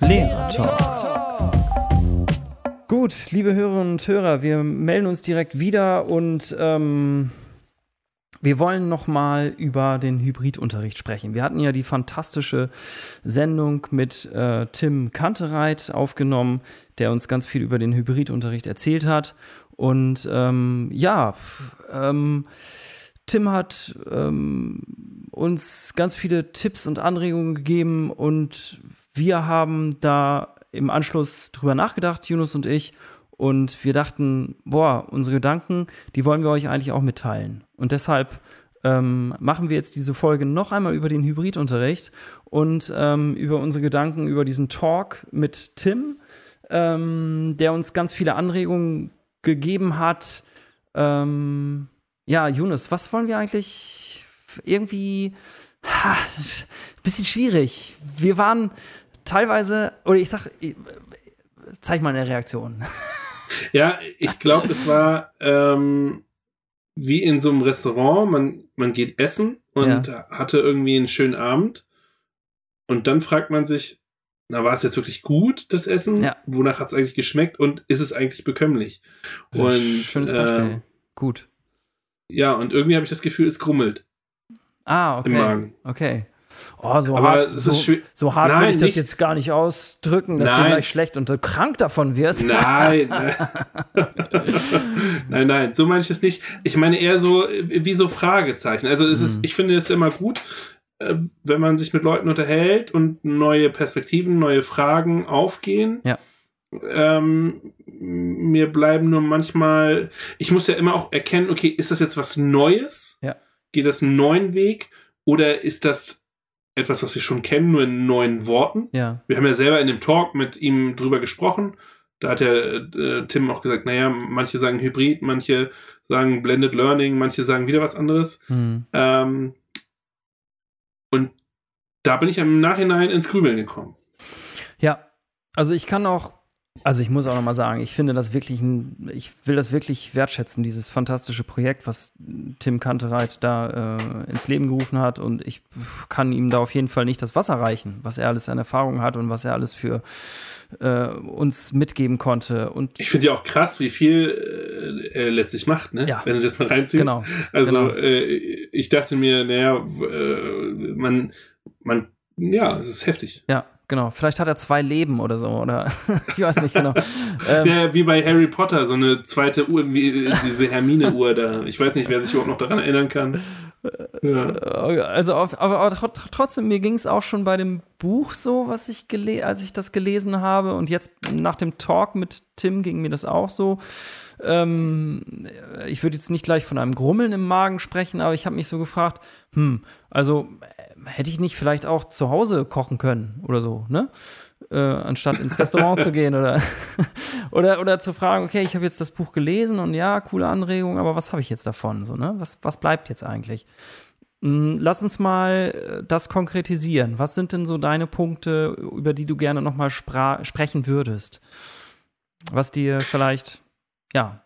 Lehrer Talk. Gut, liebe Hörerinnen und Hörer, wir melden uns direkt wieder und ähm, wir wollen noch mal über den Hybridunterricht sprechen. Wir hatten ja die fantastische Sendung mit äh, Tim Kantereit aufgenommen, der uns ganz viel über den Hybridunterricht erzählt hat. Und ähm, ja, ähm, Tim hat ähm, uns ganz viele Tipps und Anregungen gegeben und wir haben da im Anschluss drüber nachgedacht, Yunus und ich, und wir dachten, boah, unsere Gedanken, die wollen wir euch eigentlich auch mitteilen. Und deshalb ähm, machen wir jetzt diese Folge noch einmal über den Hybridunterricht und ähm, über unsere Gedanken über diesen Talk mit Tim, ähm, der uns ganz viele Anregungen gegeben hat. Ähm, ja, Yunus, was wollen wir eigentlich irgendwie? Ha, bisschen schwierig. Wir waren teilweise, oder ich sag, zeig mal eine Reaktion. Ja, ich glaube, es war ähm, wie in so einem Restaurant. Man, man geht essen und ja. hatte irgendwie einen schönen Abend. Und dann fragt man sich, na, war es jetzt wirklich gut, das Essen? Ja. Wonach hat es eigentlich geschmeckt und ist es eigentlich bekömmlich? Und, Schönes Beispiel. Äh, gut. Ja, und irgendwie habe ich das Gefühl, es grummelt. Ah, okay. Im Magen. Okay. Oh, so Aber hart, so, so hart Nein, würde ich das nicht. jetzt gar nicht ausdrücken, dass nein. du gleich schlecht und krank davon wirst. Nein, nein, nein, so meine ich es nicht. Ich meine eher so wie so Fragezeichen. Also es ist, mhm. ich finde es immer gut, äh, wenn man sich mit Leuten unterhält und neue Perspektiven, neue Fragen aufgehen. Ja. Ähm, mir bleiben nur manchmal, ich muss ja immer auch erkennen, okay, ist das jetzt was Neues? Ja. Geht das einen neuen Weg? Oder ist das etwas, was wir schon kennen, nur in neuen Worten. Ja. Wir haben ja selber in dem Talk mit ihm drüber gesprochen. Da hat ja äh, Tim auch gesagt, naja, manche sagen Hybrid, manche sagen Blended Learning, manche sagen wieder was anderes. Mhm. Ähm, und da bin ich im Nachhinein ins Grübeln gekommen. Ja, also ich kann auch also ich muss auch noch mal sagen, ich finde das wirklich, ein, ich will das wirklich wertschätzen, dieses fantastische Projekt, was Tim Kantereit da äh, ins Leben gerufen hat. Und ich kann ihm da auf jeden Fall nicht das Wasser reichen, was er alles an Erfahrung hat und was er alles für äh, uns mitgeben konnte. Und ich finde ja auch krass, wie viel äh, er letztlich macht, ne? Ja. Wenn du das mal reinziehst. Genau. Also genau. Äh, ich dachte mir, naja, äh, man, man, ja, es ist heftig. Ja. Genau, vielleicht hat er zwei Leben oder so, oder ich weiß nicht genau. ähm, ja, wie bei Harry Potter, so eine zweite Uhr, wie diese Hermine-Uhr da. Ich weiß nicht, wer sich überhaupt noch daran erinnern kann. Ja. Also, auf, aber, aber trotzdem, mir ging es auch schon bei dem Buch so, was ich als ich das gelesen habe. Und jetzt nach dem Talk mit Tim ging mir das auch so. Ähm, ich würde jetzt nicht gleich von einem Grummeln im Magen sprechen, aber ich habe mich so gefragt, hm, also hätte ich nicht vielleicht auch zu Hause kochen können oder so, ne? Äh, anstatt ins Restaurant zu gehen oder, oder, oder zu fragen, okay, ich habe jetzt das Buch gelesen und ja, coole Anregung, aber was habe ich jetzt davon? So, ne? was, was bleibt jetzt eigentlich? Hm, lass uns mal äh, das konkretisieren. Was sind denn so deine Punkte, über die du gerne nochmal sprechen würdest? Was dir vielleicht, ja.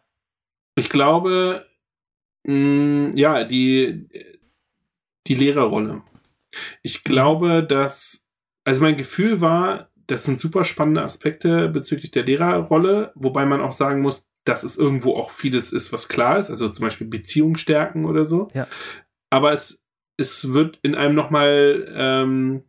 Ich glaube, mh, hm, ja, die, die Lehrerrolle. Ich glaube, dass, also mein Gefühl war, das sind super spannende Aspekte bezüglich der Lehrerrolle, wobei man auch sagen muss, dass es irgendwo auch vieles ist, was klar ist, also zum Beispiel Beziehungen stärken oder so. Ja. Aber es, es wird in einem nochmal ähm,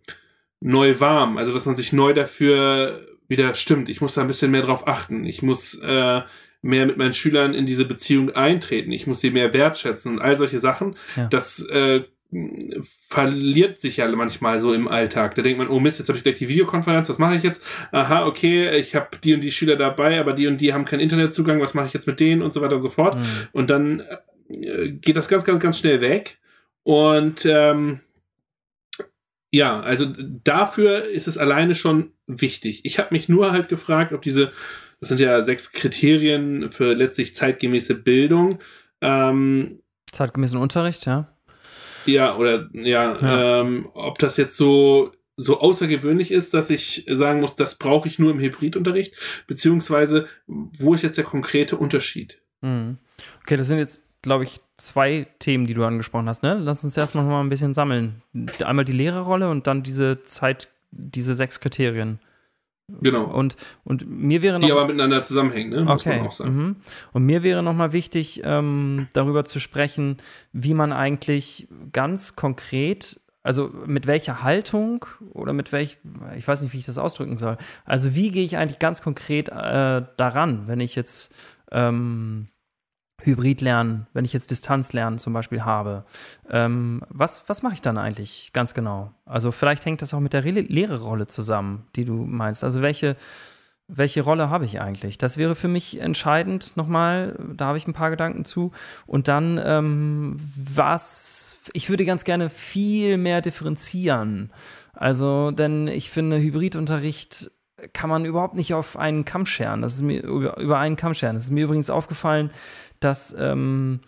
neu warm, also dass man sich neu dafür wieder stimmt. Ich muss da ein bisschen mehr drauf achten. Ich muss äh, mehr mit meinen Schülern in diese Beziehung eintreten. Ich muss sie mehr wertschätzen und all solche Sachen. Ja. Das äh, verliert sich ja manchmal so im Alltag. Da denkt man, oh Mist, jetzt habe ich gleich die Videokonferenz, was mache ich jetzt? Aha, okay, ich habe die und die Schüler dabei, aber die und die haben keinen Internetzugang, was mache ich jetzt mit denen und so weiter und so fort. Mhm. Und dann äh, geht das ganz, ganz, ganz schnell weg. Und ähm, ja, also dafür ist es alleine schon wichtig. Ich habe mich nur halt gefragt, ob diese, das sind ja sechs Kriterien für letztlich zeitgemäße Bildung. Ähm, Zeitgemäßen Unterricht, ja. Ja, oder ja, ja. Ähm, ob das jetzt so so außergewöhnlich ist, dass ich sagen muss, das brauche ich nur im Hybridunterricht, beziehungsweise wo ist jetzt der konkrete Unterschied? Mhm. Okay, das sind jetzt, glaube ich, zwei Themen, die du angesprochen hast. Ne? Lass uns erstmal mal ein bisschen sammeln. Einmal die Lehrerrolle und dann diese Zeit, diese sechs Kriterien. Genau. Und, und mir wäre noch. Die aber miteinander zusammenhängen, ne? Muss okay. man auch sagen. Mhm. Und mir wäre nochmal wichtig, ähm, darüber zu sprechen, wie man eigentlich ganz konkret, also mit welcher Haltung oder mit welch, ich weiß nicht, wie ich das ausdrücken soll. Also wie gehe ich eigentlich ganz konkret äh, daran, wenn ich jetzt ähm, Hybridlernen, wenn ich jetzt Distanzlernen zum Beispiel habe, ähm, was, was mache ich dann eigentlich ganz genau? Also vielleicht hängt das auch mit der Lehrerrolle zusammen, die du meinst. Also welche, welche Rolle habe ich eigentlich? Das wäre für mich entscheidend nochmal, da habe ich ein paar Gedanken zu. Und dann, ähm, was, ich würde ganz gerne viel mehr differenzieren. Also, denn ich finde, Hybridunterricht kann man überhaupt nicht auf einen Kamm scheren. Das ist mir über, einen Kamm scheren. Das ist mir übrigens aufgefallen, dass ähm,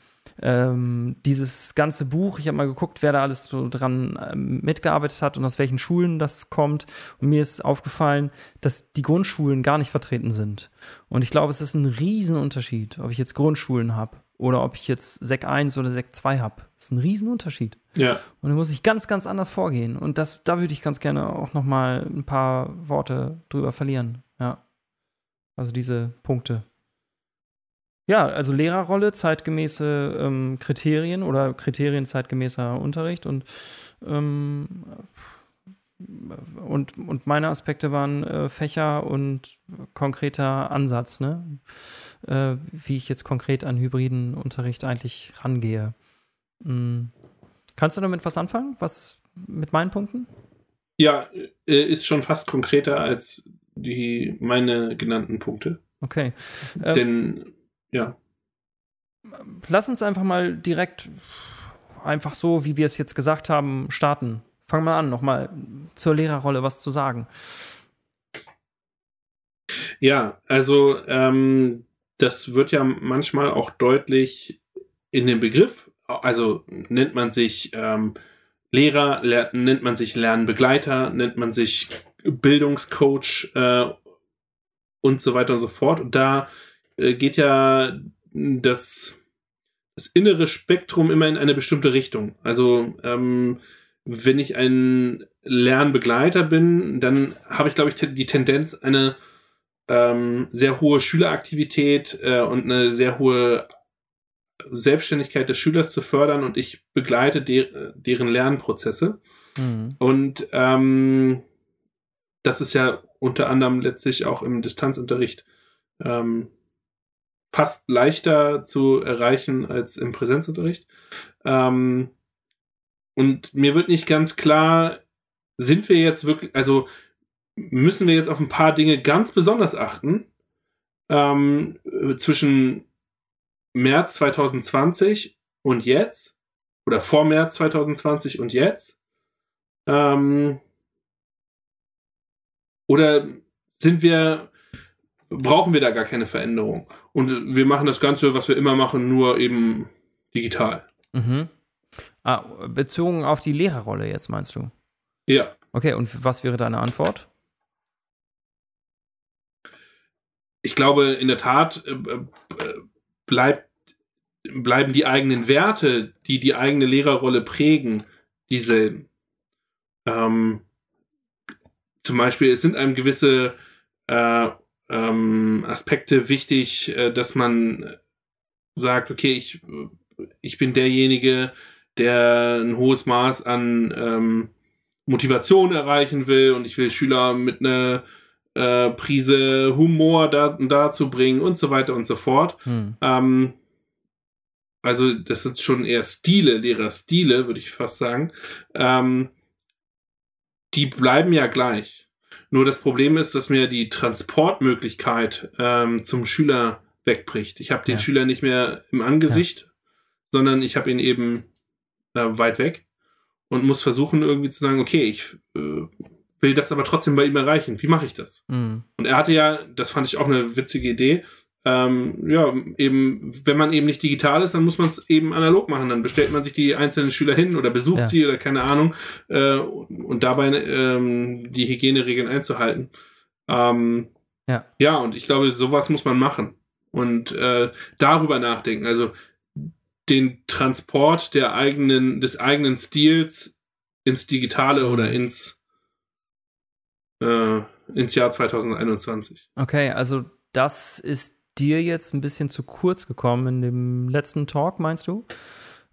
ähm, dieses ganze Buch, ich habe mal geguckt, wer da alles so dran ähm, mitgearbeitet hat und aus welchen Schulen das kommt. Und mir ist aufgefallen, dass die Grundschulen gar nicht vertreten sind. Und ich glaube, es ist ein Riesenunterschied, ob ich jetzt Grundschulen habe oder ob ich jetzt Sek 1 oder Sek 2 habe. Das ist ein Riesenunterschied. Ja. Und da muss ich ganz, ganz anders vorgehen. Und das, da würde ich ganz gerne auch noch mal ein paar Worte drüber verlieren. Ja. Also diese Punkte. Ja, also Lehrerrolle, zeitgemäße ähm, Kriterien oder Kriterien zeitgemäßer Unterricht und, ähm, und, und meine Aspekte waren äh, Fächer und konkreter Ansatz, ne? Äh, wie ich jetzt konkret an hybriden Unterricht eigentlich rangehe. Mhm. Kannst du damit was anfangen? Was mit meinen Punkten? Ja, äh, ist schon fast konkreter als die meine genannten Punkte. Okay. Ähm, Denn ja. Lass uns einfach mal direkt, einfach so, wie wir es jetzt gesagt haben, starten. Fang mal an, nochmal zur Lehrerrolle was zu sagen. Ja, also ähm, das wird ja manchmal auch deutlich in dem Begriff, also nennt man sich ähm, Lehrer, nennt man sich Lernbegleiter, nennt man sich Bildungscoach äh, und so weiter und so fort. Und da geht ja das, das innere Spektrum immer in eine bestimmte Richtung. Also ähm, wenn ich ein Lernbegleiter bin, dann habe ich, glaube ich, die Tendenz, eine ähm, sehr hohe Schüleraktivität äh, und eine sehr hohe Selbstständigkeit des Schülers zu fördern und ich begleite de deren Lernprozesse. Mhm. Und ähm, das ist ja unter anderem letztlich auch im Distanzunterricht ähm, fast leichter zu erreichen als im Präsenzunterricht. Ähm, und mir wird nicht ganz klar, sind wir jetzt wirklich, also müssen wir jetzt auf ein paar Dinge ganz besonders achten ähm, zwischen März 2020 und jetzt oder vor März 2020 und jetzt? Ähm, oder sind wir, brauchen wir da gar keine Veränderung? Und wir machen das Ganze, was wir immer machen, nur eben digital. Mhm. Ah, bezogen auf die Lehrerrolle jetzt, meinst du? Ja. Okay, und was wäre deine Antwort? Ich glaube, in der Tat äh, äh, bleibt, bleiben die eigenen Werte, die die eigene Lehrerrolle prägen, dieselben. Ähm, zum Beispiel, es sind einem gewisse äh, ähm, Aspekte wichtig, äh, dass man sagt, okay, ich, ich bin derjenige, der ein hohes Maß an ähm, Motivation erreichen will und ich will Schüler mit einer äh, Prise Humor da, dazu bringen und so weiter und so fort. Hm. Ähm, also das sind schon eher Stile, Lehrerstile, würde ich fast sagen. Ähm, die bleiben ja gleich. Nur das Problem ist, dass mir die Transportmöglichkeit ähm, zum Schüler wegbricht. Ich habe den ja. Schüler nicht mehr im Angesicht, ja. sondern ich habe ihn eben äh, weit weg und muss versuchen irgendwie zu sagen, okay, ich äh, will das aber trotzdem bei ihm erreichen. Wie mache ich das? Mhm. Und er hatte ja, das fand ich auch eine witzige Idee, ähm, ja, eben, wenn man eben nicht digital ist, dann muss man es eben analog machen. Dann bestellt man sich die einzelnen Schüler hin oder besucht ja. sie oder keine Ahnung äh, und dabei ähm, die Hygieneregeln einzuhalten. Ähm, ja. ja, und ich glaube, sowas muss man machen und äh, darüber nachdenken. Also den Transport der eigenen, des eigenen Stils ins Digitale oder ins äh, ins Jahr 2021. Okay, also das ist dir jetzt ein bisschen zu kurz gekommen in dem letzten Talk, meinst du?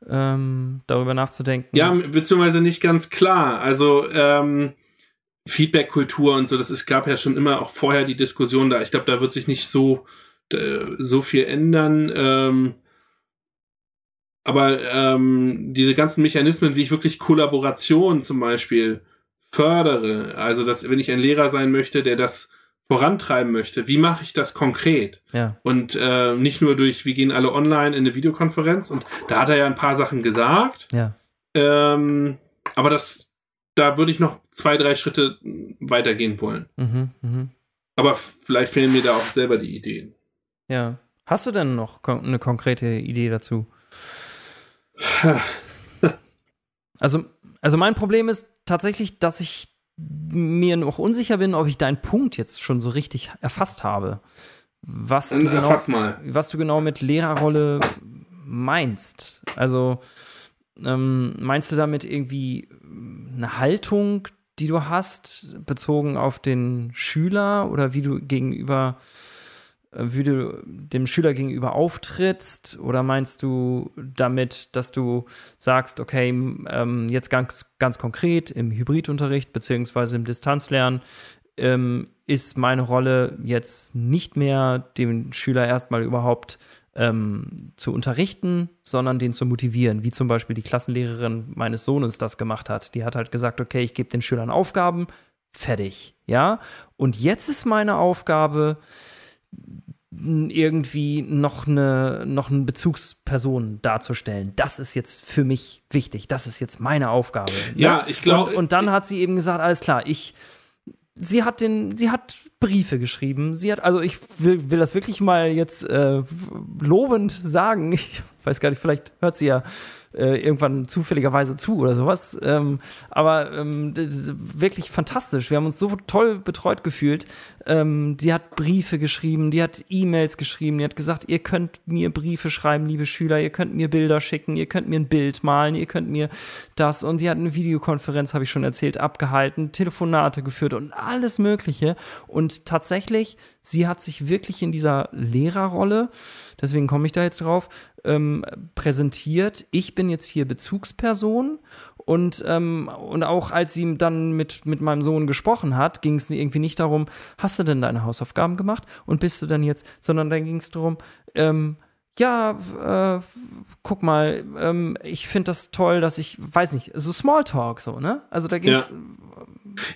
Ähm, darüber nachzudenken. Ja, beziehungsweise nicht ganz klar. Also ähm, Feedback-Kultur und so, das ist, gab ja schon immer auch vorher die Diskussion da. Ich glaube, da wird sich nicht so, so viel ändern. Ähm, aber ähm, diese ganzen Mechanismen, wie ich wirklich Kollaboration zum Beispiel fördere, also dass, wenn ich ein Lehrer sein möchte, der das vorantreiben möchte, wie mache ich das konkret? Ja. Und äh, nicht nur durch, wir gehen alle online in eine Videokonferenz und da hat er ja ein paar Sachen gesagt. Ja. Ähm, aber das, da würde ich noch zwei, drei Schritte weitergehen wollen. Mhm, mh. Aber vielleicht fehlen mir da auch selber die Ideen. Ja. Hast du denn noch kon eine konkrete Idee dazu? Also, also mein Problem ist tatsächlich, dass ich mir noch unsicher bin, ob ich deinen Punkt jetzt schon so richtig erfasst habe. Was du, genau, was du genau mit Lehrerrolle meinst. Also ähm, meinst du damit irgendwie eine Haltung, die du hast, bezogen auf den Schüler oder wie du gegenüber wie du dem Schüler gegenüber auftrittst? Oder meinst du damit, dass du sagst, okay, ähm, jetzt ganz, ganz konkret im Hybridunterricht beziehungsweise im Distanzlernen ähm, ist meine Rolle jetzt nicht mehr, den Schüler erstmal überhaupt ähm, zu unterrichten, sondern den zu motivieren, wie zum Beispiel die Klassenlehrerin meines Sohnes das gemacht hat. Die hat halt gesagt, okay, ich gebe den Schülern Aufgaben, fertig, ja. Und jetzt ist meine Aufgabe, irgendwie noch eine, noch eine Bezugsperson darzustellen. Das ist jetzt für mich wichtig. Das ist jetzt meine Aufgabe. Ja, ja? ich glaube. Und, und, dann hat sie eben gesagt, alles klar, ich, sie hat den, sie hat Briefe geschrieben. Sie hat, also ich will, will das wirklich mal jetzt äh, lobend sagen. Ich weiß gar nicht, vielleicht hört sie ja äh, irgendwann zufälligerweise zu oder sowas. Ähm, aber ähm, wirklich fantastisch. Wir haben uns so toll betreut gefühlt. Ähm, die hat Briefe geschrieben, die hat E-Mails geschrieben, die hat gesagt, ihr könnt mir Briefe schreiben, liebe Schüler, ihr könnt mir Bilder schicken, ihr könnt mir ein Bild malen, ihr könnt mir das. Und die hat eine Videokonferenz, habe ich schon erzählt, abgehalten, Telefonate geführt und alles Mögliche. Und tatsächlich, sie hat sich wirklich in dieser Lehrerrolle, deswegen komme ich da jetzt drauf, ähm, präsentiert. Ich bin jetzt hier Bezugsperson und, ähm, und auch als sie dann mit, mit meinem Sohn gesprochen hat, ging es irgendwie nicht darum, hast du denn deine Hausaufgaben gemacht und bist du dann jetzt, sondern dann ging es darum, ähm, ja, äh, guck mal, ähm, ich finde das toll, dass ich, weiß nicht, so Smalltalk so, ne? Also da ging es.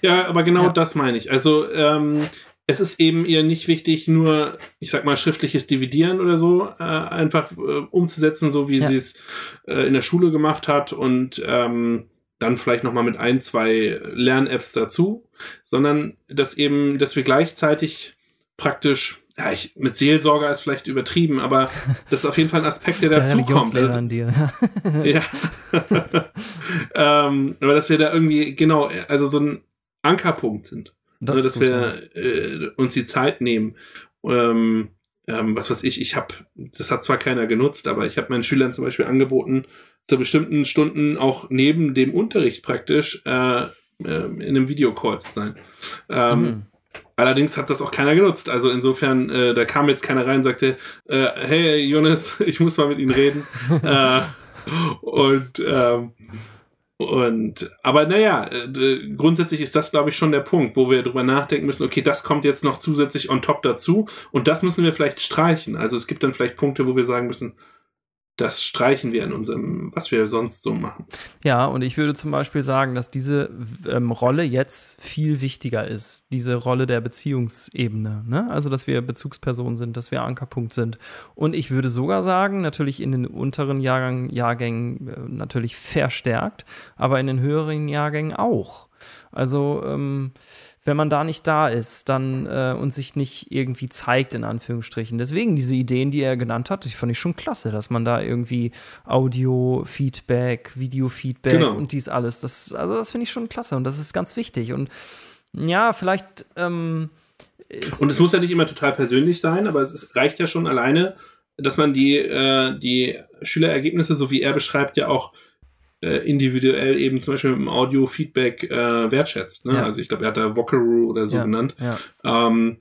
Ja. ja. aber genau ja. das meine ich. Also ähm, es ist eben ihr nicht wichtig, nur, ich sag mal, schriftliches Dividieren oder so äh, einfach äh, umzusetzen, so wie ja. sie es äh, in der Schule gemacht hat und ähm, dann vielleicht nochmal mit ein, zwei Lern-Apps dazu, sondern dass eben, dass wir gleichzeitig praktisch, ja, ich, mit Seelsorger ist vielleicht übertrieben, aber das ist auf jeden Fall ein Aspekt, der, der dazukommt. Also, an dir. ja. ähm, aber dass wir da irgendwie, genau, also so ein Ankerpunkt sind. Das also, dass wir äh, uns die Zeit nehmen. Ähm, ähm, was weiß ich, ich habe, das hat zwar keiner genutzt, aber ich habe meinen Schülern zum Beispiel angeboten, zu bestimmten Stunden auch neben dem Unterricht praktisch äh, äh, in einem Videocall zu sein. Ähm, mhm. Allerdings hat das auch keiner genutzt. Also insofern, äh, da kam jetzt keiner rein und sagte, äh, hey Jonas, ich muss mal mit Ihnen reden. äh, und ähm, und, aber naja, äh, grundsätzlich ist das, glaube ich, schon der Punkt, wo wir drüber nachdenken müssen, okay, das kommt jetzt noch zusätzlich on top dazu und das müssen wir vielleicht streichen. Also es gibt dann vielleicht Punkte, wo wir sagen müssen, das streichen wir in unserem, was wir sonst so machen. Ja, und ich würde zum Beispiel sagen, dass diese ähm, Rolle jetzt viel wichtiger ist. Diese Rolle der Beziehungsebene. Ne? Also, dass wir Bezugspersonen sind, dass wir Ankerpunkt sind. Und ich würde sogar sagen, natürlich in den unteren Jahrgang, Jahrgängen äh, natürlich verstärkt, aber in den höheren Jahrgängen auch. Also, ähm, wenn man da nicht da ist, dann äh, und sich nicht irgendwie zeigt, in Anführungsstrichen. Deswegen diese Ideen, die er genannt hat, die fand ich schon klasse, dass man da irgendwie Audio-Feedback, Video-Feedback genau. und dies alles, das, also das finde ich schon klasse und das ist ganz wichtig. Und ja, vielleicht. Ähm, und es muss ja nicht immer total persönlich sein, aber es ist, reicht ja schon alleine, dass man die, äh, die Schülerergebnisse, so wie er beschreibt, ja auch äh, individuell eben zum Beispiel mit dem Audio-Feedback äh, wertschätzt. Ne? Ja. Also ich glaube, er hat da Vocaroo oder so Ja. genannt. Ja. Ähm,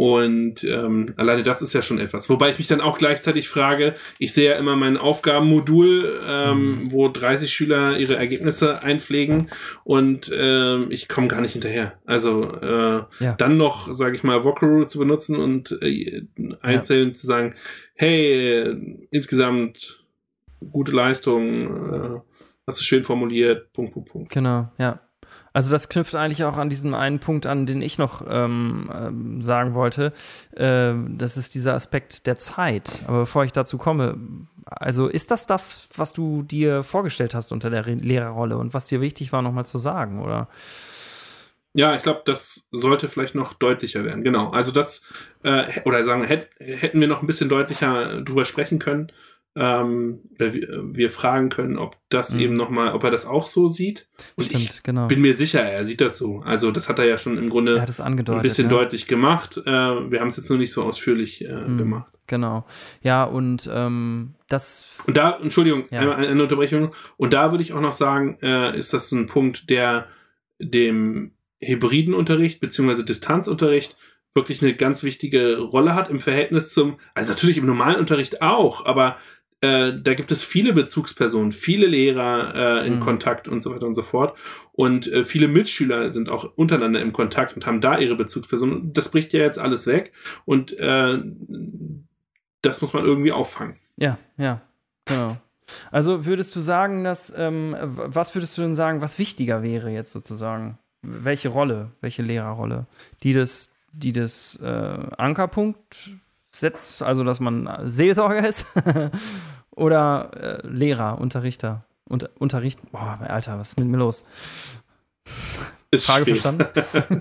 und ähm, alleine das ist ja schon etwas. Wobei ich mich dann auch gleichzeitig frage, ich sehe ja immer mein Aufgabenmodul, ähm, Mhm. wo 30 Schüler ihre Ergebnisse einpflegen und ähm, ich komme gar nicht hinterher. Also äh, Ja. dann noch, sage ich mal, Vocaroo zu benutzen und äh, einzeln zu sagen, hey, insgesamt gute Leistung, äh, hast du schön formuliert, Punkt, Punkt, Punkt. Genau, ja. Also das knüpft eigentlich auch an diesen einen Punkt an, den ich noch ähm, ähm, sagen wollte. Ähm, das ist dieser Aspekt der Zeit. Aber bevor ich dazu komme, also ist das das, was du dir vorgestellt hast unter der Re Lehrerrolle und was dir wichtig war, nochmal zu sagen, oder? Ja, ich glaube, das sollte vielleicht noch deutlicher werden. Genau. Also das, äh, oder sagen, hätt, hätten wir noch ein bisschen deutlicher drüber sprechen können, ähm, wir, fragen können, ob das Mhm. eben nochmal, ob er das auch so sieht. Und Stimmt, ich genau. bin mir sicher, er sieht das so. Also das hat er ja schon im Grunde ein bisschen ja. deutlich gemacht. Äh, wir haben es jetzt nur nicht so ausführlich äh, Mhm. gemacht. Genau. Ja, und ähm, das. Und da, Entschuldigung, Ja. einmal eine Unterbrechung. Und da würde ich auch noch sagen, äh, ist das ein Punkt, der dem hybriden Unterricht beziehungsweise Distanzunterricht wirklich eine ganz wichtige Rolle hat im Verhältnis zum, also natürlich im normalen Unterricht auch, aber äh, da gibt es viele Bezugspersonen, viele Lehrer äh, in Mhm. Kontakt und so weiter und so fort. Und äh, viele Mitschüler sind auch untereinander im Kontakt und haben da ihre Bezugspersonen. Das bricht ja jetzt alles weg und äh, das muss man irgendwie auffangen. Ja, ja, genau. Also würdest du sagen, dass, ähm, was würdest du denn sagen, was wichtiger wäre jetzt sozusagen? Welche Rolle, welche Lehrerrolle? Die des, die des äh, Ankerpunkt setzt, also dass man Seelsorger ist? Oder äh, Lehrer, Unterrichter? Unter, Unterrichten? Boah, Alter, was ist mit mir los? Ist Frage spät. verstanden?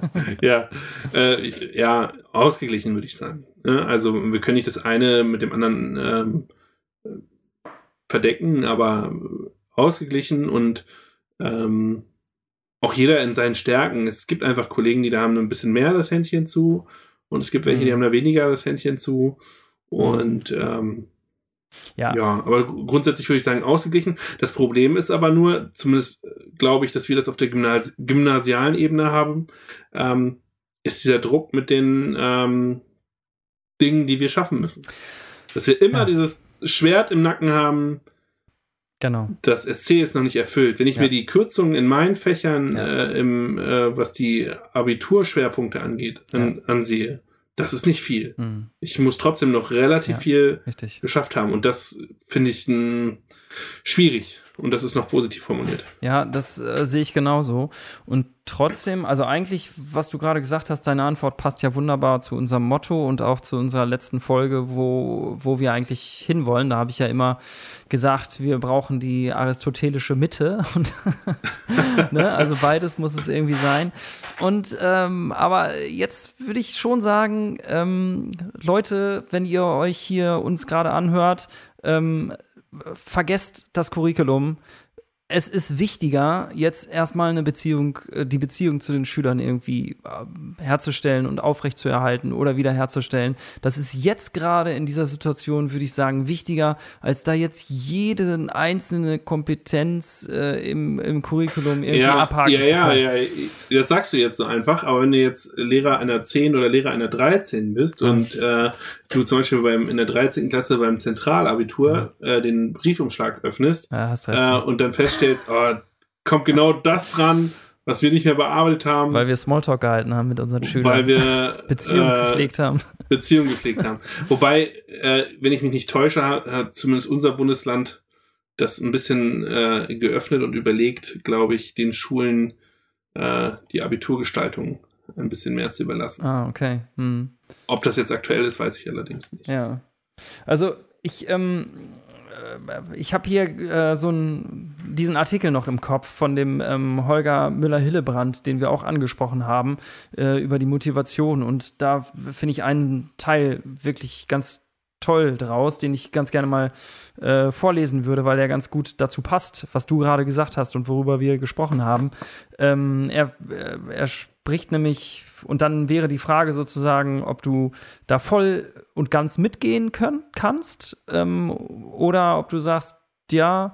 ja, äh, ja, ausgeglichen würde ich sagen. Ja, also wir können nicht das eine mit dem anderen ähm, äh, verdecken, aber ausgeglichen und ähm, auch jeder in seinen Stärken. Es gibt einfach Kollegen, die da haben ein bisschen mehr das Händchen zu und es gibt welche, die Mhm. haben da weniger das Händchen zu und ähm, Ja. ja, aber gr- grundsätzlich würde ich sagen ausgeglichen. Das Problem ist aber nur, zumindest äh, glaube ich, dass wir das auf der Gymnasi gymnasialen Ebene haben, ähm, ist dieser Druck mit den ähm, Dingen, die wir schaffen müssen. Dass wir immer Ja. dieses Schwert im Nacken haben, Genau. das SC ist noch nicht erfüllt. Wenn ich Ja. mir die Kürzungen in meinen Fächern, Ja. äh, im, äh, was die Abiturschwerpunkte angeht, an, ansehe, das ist nicht viel. Hm, Ich muss trotzdem noch relativ Ja. viel richtig. geschafft haben. Und das finde ich n, schwierig. Und das ist noch positiv formuliert. Ja, das äh, sehe ich genauso. Und trotzdem, also eigentlich, was du gerade gesagt hast, deine Antwort passt ja wunderbar zu unserem Motto und auch zu unserer letzten Folge, wo, wo wir eigentlich hinwollen. Da habe ich ja immer gesagt, wir brauchen die aristotelische Mitte. Und ne, also beides muss es irgendwie sein. Und ähm, aber jetzt würde ich schon sagen, ähm, Leute, wenn ihr euch hier uns gerade anhört, ähm, vergesst das Curriculum. Es ist wichtiger, jetzt erstmal eine Beziehung, äh, die Beziehung zu den Schülern irgendwie ähm, herzustellen und aufrechtzuerhalten oder wiederherzustellen. Das ist jetzt gerade in dieser Situation, würde ich sagen, wichtiger, als da jetzt jede einzelne Kompetenz äh, im, im Curriculum irgendwie ja, abhaken ja, zu ja, können. ja, das sagst du jetzt so einfach, aber wenn du jetzt Lehrer einer 10 oder Lehrer einer 13 bist Ja. und äh, du zum Beispiel beim, in der 13. Klasse beim Zentralabitur äh, den Briefumschlag öffnest Ja, äh, und dann feststellst, oh, kommt genau das dran, was wir nicht mehr bearbeitet haben, weil wir Smalltalk gehalten haben mit unseren Schülern. weil wir Beziehungen äh, gepflegt haben. Beziehungen gepflegt haben. Wobei, äh, wenn ich mich nicht täusche, hat, hat zumindest unser Bundesland das ein bisschen äh, geöffnet und überlegt, glaube ich, den Schulen äh, die Abiturgestaltung ein bisschen mehr zu überlassen. Ah, okay. Hm. Ob das jetzt aktuell ist, weiß ich allerdings nicht. Ja. Also ich, ähm, äh, ich habe hier äh, so einen, diesen Artikel noch im Kopf von dem ähm, Holger Müller-Hillebrand, den wir auch angesprochen haben, äh, über die Motivation. Und da finde ich einen Teil wirklich ganz toll draus, den ich ganz gerne mal äh, vorlesen würde, weil er ganz gut dazu passt, was du gerade gesagt hast und worüber wir gesprochen haben. Ähm, er, äh, er spricht nämlich, und dann wäre die Frage sozusagen, ob du da voll und ganz mitgehen können, kannst ähm, oder ob du sagst, ja,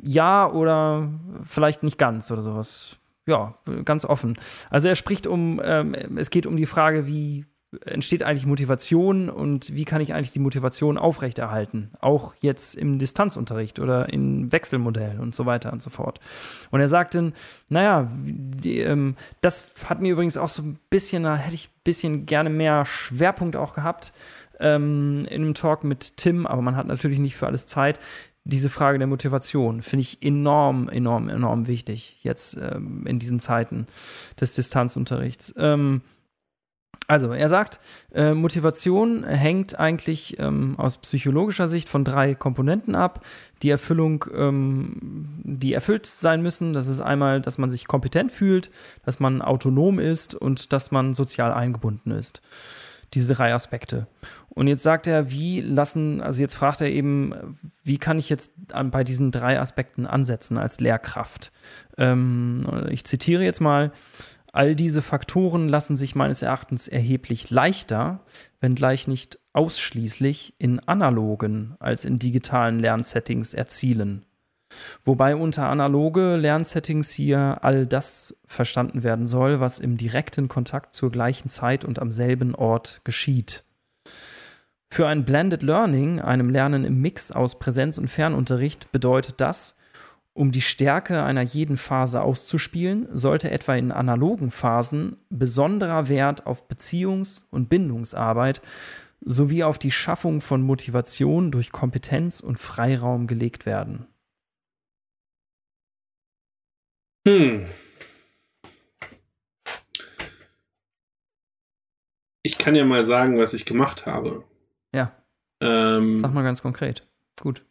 ja oder vielleicht nicht ganz oder sowas. Ja, ganz offen. Also er spricht um, ähm, es geht um die Frage, wie entsteht eigentlich Motivation und wie kann ich eigentlich die Motivation aufrechterhalten? Auch jetzt im Distanzunterricht oder in Wechselmodellen und so weiter und so fort. Und er sagte, naja, die, ähm, das hat mir übrigens auch so ein bisschen, da hätte ich ein bisschen gerne mehr Schwerpunkt auch gehabt ähm, in einem Talk mit Tim, aber man hat natürlich nicht für alles Zeit diese Frage der Motivation finde ich enorm, enorm, enorm wichtig jetzt ähm, in diesen Zeiten des Distanzunterrichts. Ähm, also, er sagt, äh, Motivation hängt eigentlich ähm, aus psychologischer Sicht von drei Komponenten ab. Die Erfüllung, ähm, die erfüllt sein müssen, das ist einmal, dass man sich kompetent fühlt, dass man autonom ist und dass man sozial eingebunden ist. Diese drei Aspekte. Und jetzt sagt er, wie lassen, also jetzt fragt er eben, wie kann ich jetzt bei diesen drei Aspekten ansetzen als Lehrkraft? Ähm, ich zitiere jetzt mal, all diese Faktoren lassen sich meines Erachtens erheblich leichter, wenngleich nicht ausschließlich in analogen als in digitalen Lernsettings erzielen. Wobei unter analoge Lernsettings hier all das verstanden werden soll, was im direkten Kontakt zur gleichen Zeit und am selben Ort geschieht. Für ein Blended Learning, einem Lernen im Mix aus Präsenz- und Fernunterricht, bedeutet das, um die Stärke einer jeden Phase auszuspielen, sollte etwa in analogen Phasen besonderer Wert auf Beziehungs- und Bindungsarbeit sowie auf die Schaffung von Motivation durch Kompetenz und Freiraum gelegt werden. Hm. Ich kann ja mal sagen, was ich gemacht habe. Ja. Ähm, Sag mal ganz konkret. Gut.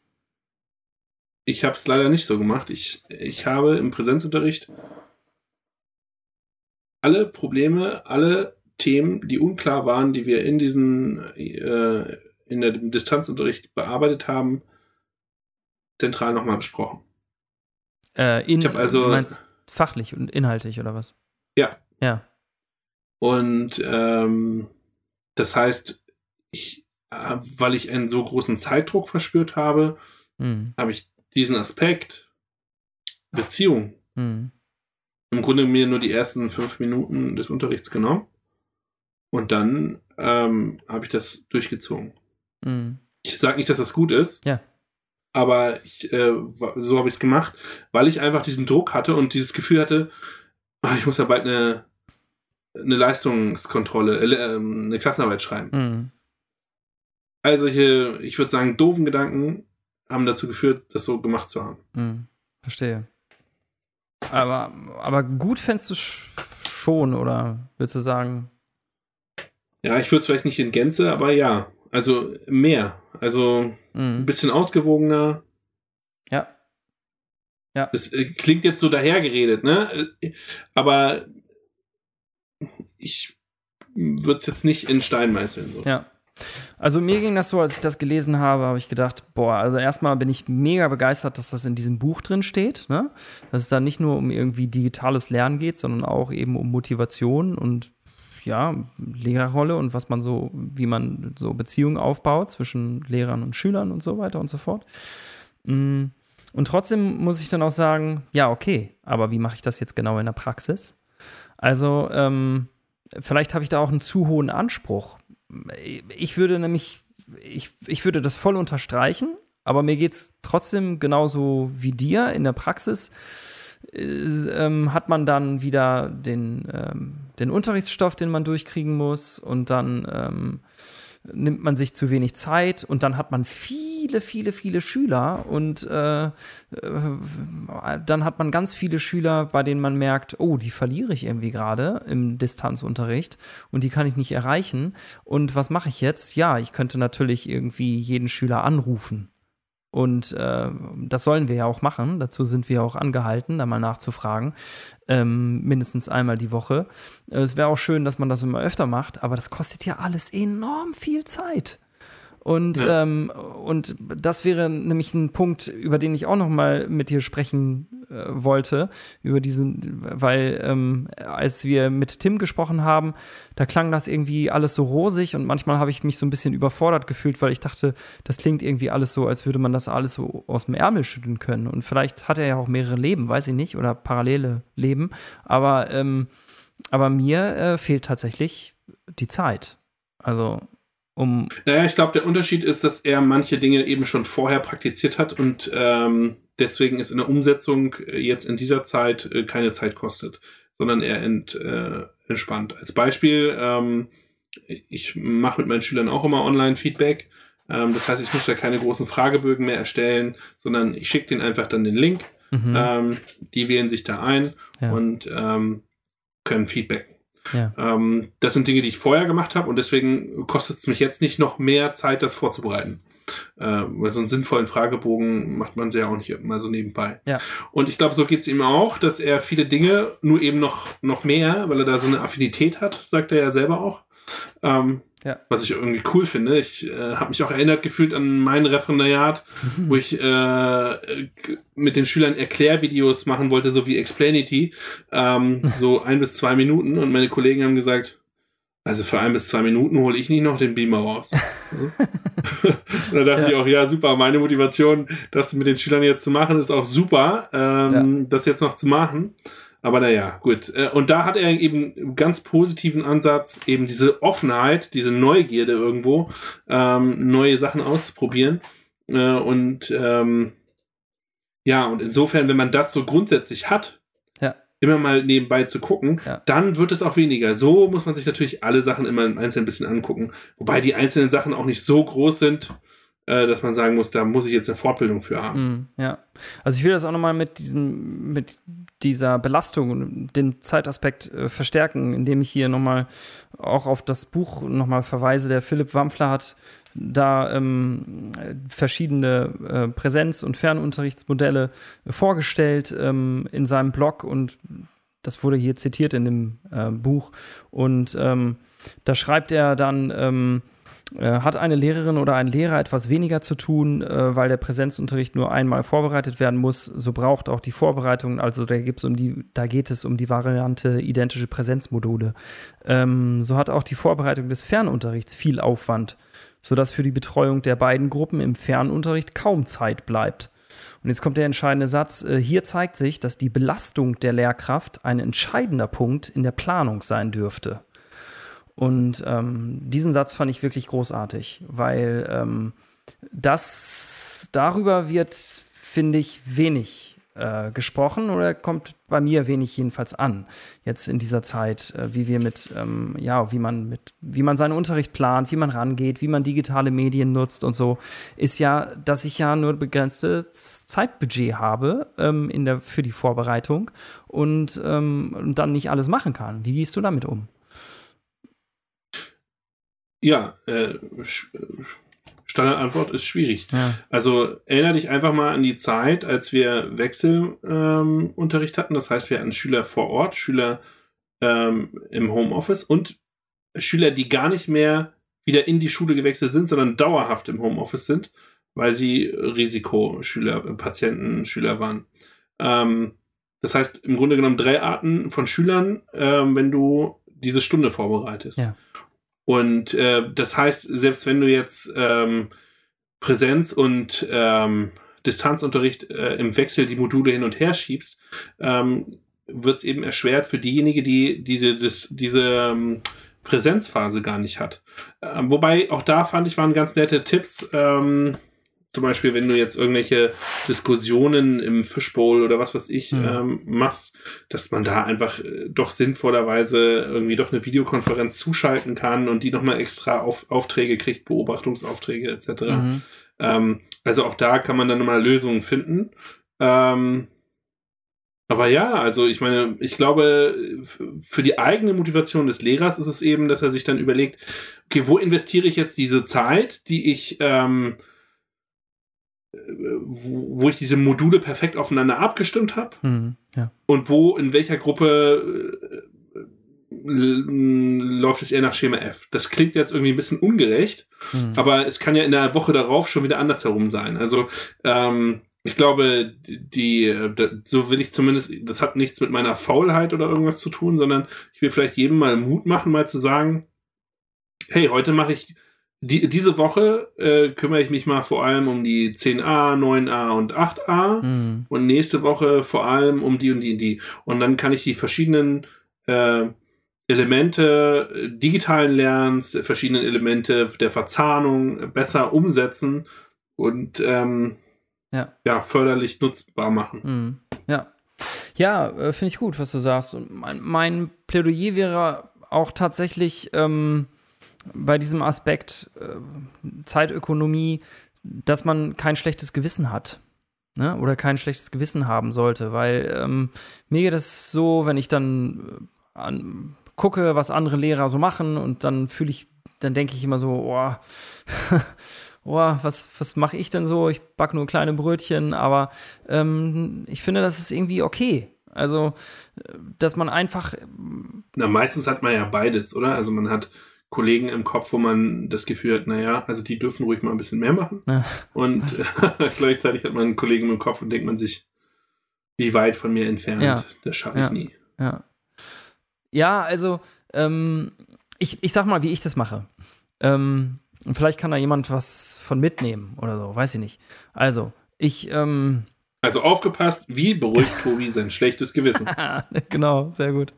Ich habe es leider nicht so gemacht. Ich, ich habe im Präsenzunterricht alle Probleme, alle Themen, die unklar waren, die wir in diesem äh, in der Distanzunterricht bearbeitet haben, zentral nochmal besprochen. Äh, in, ich habe also du meinst fachlich und inhaltlich oder was? Ja. Ja. Und ähm, das heißt, ich, äh, weil ich einen so großen Zeitdruck verspürt habe, Hm. habe ich diesen Aspekt Beziehung Hm. im Grunde mir nur die ersten fünf Minuten des Unterrichts genommen und dann ähm, habe ich das durchgezogen. Hm. Ich sage nicht, dass das gut ist, Ja. aber ich, äh, so habe ich es gemacht, weil ich einfach diesen Druck hatte und dieses Gefühl hatte, ah, ich muss ja bald eine, eine Leistungskontrolle, äh, ähm, eine Klassenarbeit schreiben. Hm. All solche, ich würde sagen, doofen Gedanken haben dazu geführt, das so gemacht zu haben. Hm. Verstehe. Aber, aber gut fändest du sch- schon, oder würdest du sagen, Ja, ich würde es vielleicht nicht in Gänze, aber ja, also mehr. Also ein hm. bisschen ausgewogener. ja, Das äh, klingt jetzt so dahergeredet, ne? Aber ich würde es jetzt nicht in Stein meißeln. So. Ja. Also mir ging das so, als ich das gelesen habe, habe ich gedacht, boah, also erstmal bin ich mega begeistert, dass das in diesem Buch drin steht, ne? Dass es da nicht nur um irgendwie digitales Lernen geht, sondern auch eben um Motivation und ja, Lehrerrolle und was man so, wie man so Beziehungen aufbaut zwischen Lehrern und Schülern und so weiter und so fort. Mm, Und trotzdem muss ich dann auch sagen, ja, okay, aber wie mache ich das jetzt genau in der Praxis? Also, ähm, vielleicht habe ich da auch einen zu hohen Anspruch. Ich würde nämlich, ich, ich würde das voll unterstreichen, aber mir geht es trotzdem genauso wie dir. In der Praxis äh, ähm, hat man dann wieder den, ähm, den Unterrichtsstoff, den man durchkriegen muss und dann ähm, nimmt man sich zu wenig Zeit und dann hat man viele, viele, viele Schüler und äh, äh, dann hat man ganz viele Schüler, bei denen man merkt, oh, die verliere ich irgendwie gerade im Distanzunterricht und die kann ich nicht erreichen. Und was mache ich jetzt? Ja, ich könnte natürlich irgendwie jeden Schüler anrufen. Und äh, das sollen wir ja auch machen. Dazu sind wir auch angehalten, da mal nachzufragen. Ähm, mindestens einmal die Woche. Äh, Es wäre auch schön, dass man das immer öfter macht, aber das kostet ja alles enorm viel Zeit. Und, ja. ähm, und das wäre nämlich ein Punkt, über den ich auch noch mal mit dir sprechen äh, wollte, über diesen, weil ähm, als wir mit Tim gesprochen haben, da klang das irgendwie alles so rosig und manchmal habe ich mich so ein bisschen überfordert gefühlt, weil ich dachte, das klingt irgendwie alles so, als würde man das alles so aus dem Ärmel schütteln können. Und vielleicht hat er ja auch mehrere Leben, weiß ich nicht, oder parallele Leben. Aber, ähm, aber mir äh, fehlt tatsächlich die Zeit. Also um. Naja, ich glaube, der Unterschied ist, dass er manche Dinge eben schon vorher praktiziert hat und ähm, deswegen ist in der Umsetzung äh, jetzt in dieser Zeit äh, keine Zeit kostet, sondern er ent, äh, entspannt. Als Beispiel, ähm, ich mache mit meinen Schülern auch immer Online-Feedback. Ähm, das heißt, ich muss ja keine großen Fragebögen mehr erstellen, sondern ich schicke denen einfach dann den Link. Mhm. Ähm, die wählen sich da ein ja. und ähm, können Feedback. Ja. Ähm, das sind Dinge, die ich vorher gemacht habe und deswegen kostet es mich jetzt nicht noch mehr Zeit, das vorzubereiten. Äh, weil so einen sinnvollen Fragebogen macht man ja auch nicht mal so nebenbei. Ja. Und ich glaube, so geht es ihm auch, dass er viele Dinge, nur eben noch, noch mehr, weil er da so eine Affinität hat, sagt er ja selber auch. Ähm, ja. Was ich irgendwie cool finde. Ich äh, habe mich auch erinnert gefühlt an mein Referendariat, wo ich äh, mit den Schülern Erklärvideos machen wollte, so wie Explanity, ähm, so ein bis zwei Minuten. Und meine Kollegen haben gesagt, also für ein bis zwei Minuten hole ich nicht noch den Beamer raus. und da dachte ja. ich auch, ja, super, meine Motivation, das mit den Schülern jetzt zu machen, ist auch super, ähm, ja. das jetzt noch zu machen. Aber naja, gut. Äh, und da hat er eben einen ganz positiven Ansatz, eben diese Offenheit, diese Neugierde irgendwo, ähm, neue Sachen auszuprobieren. Äh, und ähm, ja, und insofern, wenn man das so grundsätzlich hat, ja. immer mal nebenbei zu gucken, ja. dann wird es auch weniger. So muss man sich natürlich alle Sachen immer im Einzelnen ein bisschen angucken. Wobei die einzelnen Sachen auch nicht so groß sind, äh, dass man sagen muss, da muss ich jetzt eine Fortbildung für haben. Mm, ja, also ich will das auch nochmal mit diesem, mit dieser Belastung und den Zeitaspekt äh, verstärken, indem ich hier nochmal auch auf das Buch nochmal verweise. Der Philipp Wampfler hat da ähm, verschiedene äh, Präsenz- und Fernunterrichtsmodelle vorgestellt ähm, in seinem Blog und das wurde hier zitiert in dem äh, Buch. Und ähm, da schreibt er dann, ähm, äh, hat eine Lehrerin oder ein Lehrer etwas weniger zu tun, äh, weil der Präsenzunterricht nur einmal vorbereitet werden muss, so braucht auch die Vorbereitung, also da, gibt's um die, da geht es um die Variante identische Präsenzmodule. Ähm, so hat auch die Vorbereitung des Fernunterrichts viel Aufwand, sodass für die Betreuung der beiden Gruppen im Fernunterricht kaum Zeit bleibt. Und jetzt kommt der entscheidende Satz. Äh, hier zeigt sich, dass die Belastung der Lehrkraft ein entscheidender Punkt in der Planung sein dürfte. Und ähm, diesen Satz fand ich wirklich großartig, weil ähm, das darüber wird, finde ich, wenig äh, gesprochen oder kommt bei mir wenig jedenfalls an. Jetzt in dieser Zeit, äh, wie wir mit, ähm, ja, wie man mit, wie man seinen Unterricht plant, wie man rangeht, wie man digitale Medien nutzt und so, ist ja, dass ich ja nur begrenztes Zeitbudget habe ähm, in der, für die Vorbereitung ähm, und dann nicht alles machen kann. Wie gehst du damit um? Ja, äh, Standardantwort ist schwierig. Ja. Also erinnere dich einfach mal an die Zeit, als wir Wechselunterricht ähm, hatten. Das heißt, wir hatten Schüler vor Ort, Schüler ähm, im Homeoffice und Schüler, die gar nicht mehr wieder in die Schule gewechselt sind, sondern dauerhaft im Homeoffice sind, weil sie Risikoschüler, Patienten, Schüler waren. Ähm, das heißt, im Grunde genommen drei Arten von Schülern, ähm, wenn du diese Stunde vorbereitest. Ja. Und äh, das heißt, selbst wenn du jetzt ähm, Präsenz und ähm, Distanzunterricht äh, im Wechsel die Module hin und her schiebst, ähm, wird es eben erschwert für diejenige, die diese, das, diese ähm, Präsenzphase gar nicht hat. Ähm, wobei auch da fand ich waren ganz nette Tipps. Ähm, zum Beispiel, wenn du jetzt irgendwelche Diskussionen im Fishbowl oder was weiß ich mhm. ähm, machst, dass man da einfach äh, doch sinnvollerweise irgendwie doch eine Videokonferenz zuschalten kann und die nochmal extra auf, Aufträge kriegt, Beobachtungsaufträge etc. Mhm. Ähm, also auch da kann man dann nochmal Lösungen finden. Ähm, aber ja, also ich meine, ich glaube, für die eigene Motivation des Lehrers ist es eben, dass er sich dann überlegt, okay, wo investiere ich jetzt diese Zeit, die ich ähm, wo ich diese Module perfekt aufeinander abgestimmt habe mhm, ja. und wo in welcher Gruppe äh, läuft es eher nach Schema F. Das klingt jetzt irgendwie ein bisschen ungerecht, mhm. aber es kann ja in der Woche darauf schon wieder andersherum sein. Also ähm, ich glaube, die, so will ich zumindest, das hat nichts mit meiner Faulheit oder irgendwas zu tun, sondern ich will vielleicht jedem mal Mut machen, mal zu sagen, hey, heute mache ich, die, diese Woche äh, kümmere ich mich mal vor allem um die 10a, 9a und 8a mhm. und nächste Woche vor allem um die und die und die. Und dann kann ich die verschiedenen äh, Elemente digitalen Lernens, verschiedenen Elemente der Verzahnung besser umsetzen und ähm, ja. ja, förderlich nutzbar machen. Mhm. Ja. Ja, äh, finde ich gut, was du sagst. Und mein, mein Plädoyer wäre auch tatsächlich ähm, bei diesem Aspekt äh, Zeitökonomie, dass man kein schlechtes Gewissen hat. Ne? Oder kein schlechtes Gewissen haben sollte, weil ähm, mir geht es so, wenn ich dann äh, an, gucke, was andere Lehrer so machen und dann fühle ich, dann denke ich immer so, oh, oh, was, was mache ich denn so? Ich backe nur kleine Brötchen, aber ähm, ich finde, das ist irgendwie okay. Also, dass man einfach. Na, meistens hat man ja beides, oder? Also man hat Kollegen im Kopf, wo man das Gefühl hat, naja, also die dürfen ruhig mal ein bisschen mehr machen. Ja. Und äh, gleichzeitig hat man Kollegen im Kopf und denkt man sich, wie weit von mir entfernt, ja. das schaffe ich ja. nie. Ja, ja also ähm, ich, ich sag mal, wie ich das mache. Ähm, vielleicht kann da jemand was von mitnehmen oder so, weiß ich nicht. Also, ich. Ähm, also aufgepasst, wie beruhigt Tobi sein schlechtes Gewissen. genau, sehr gut.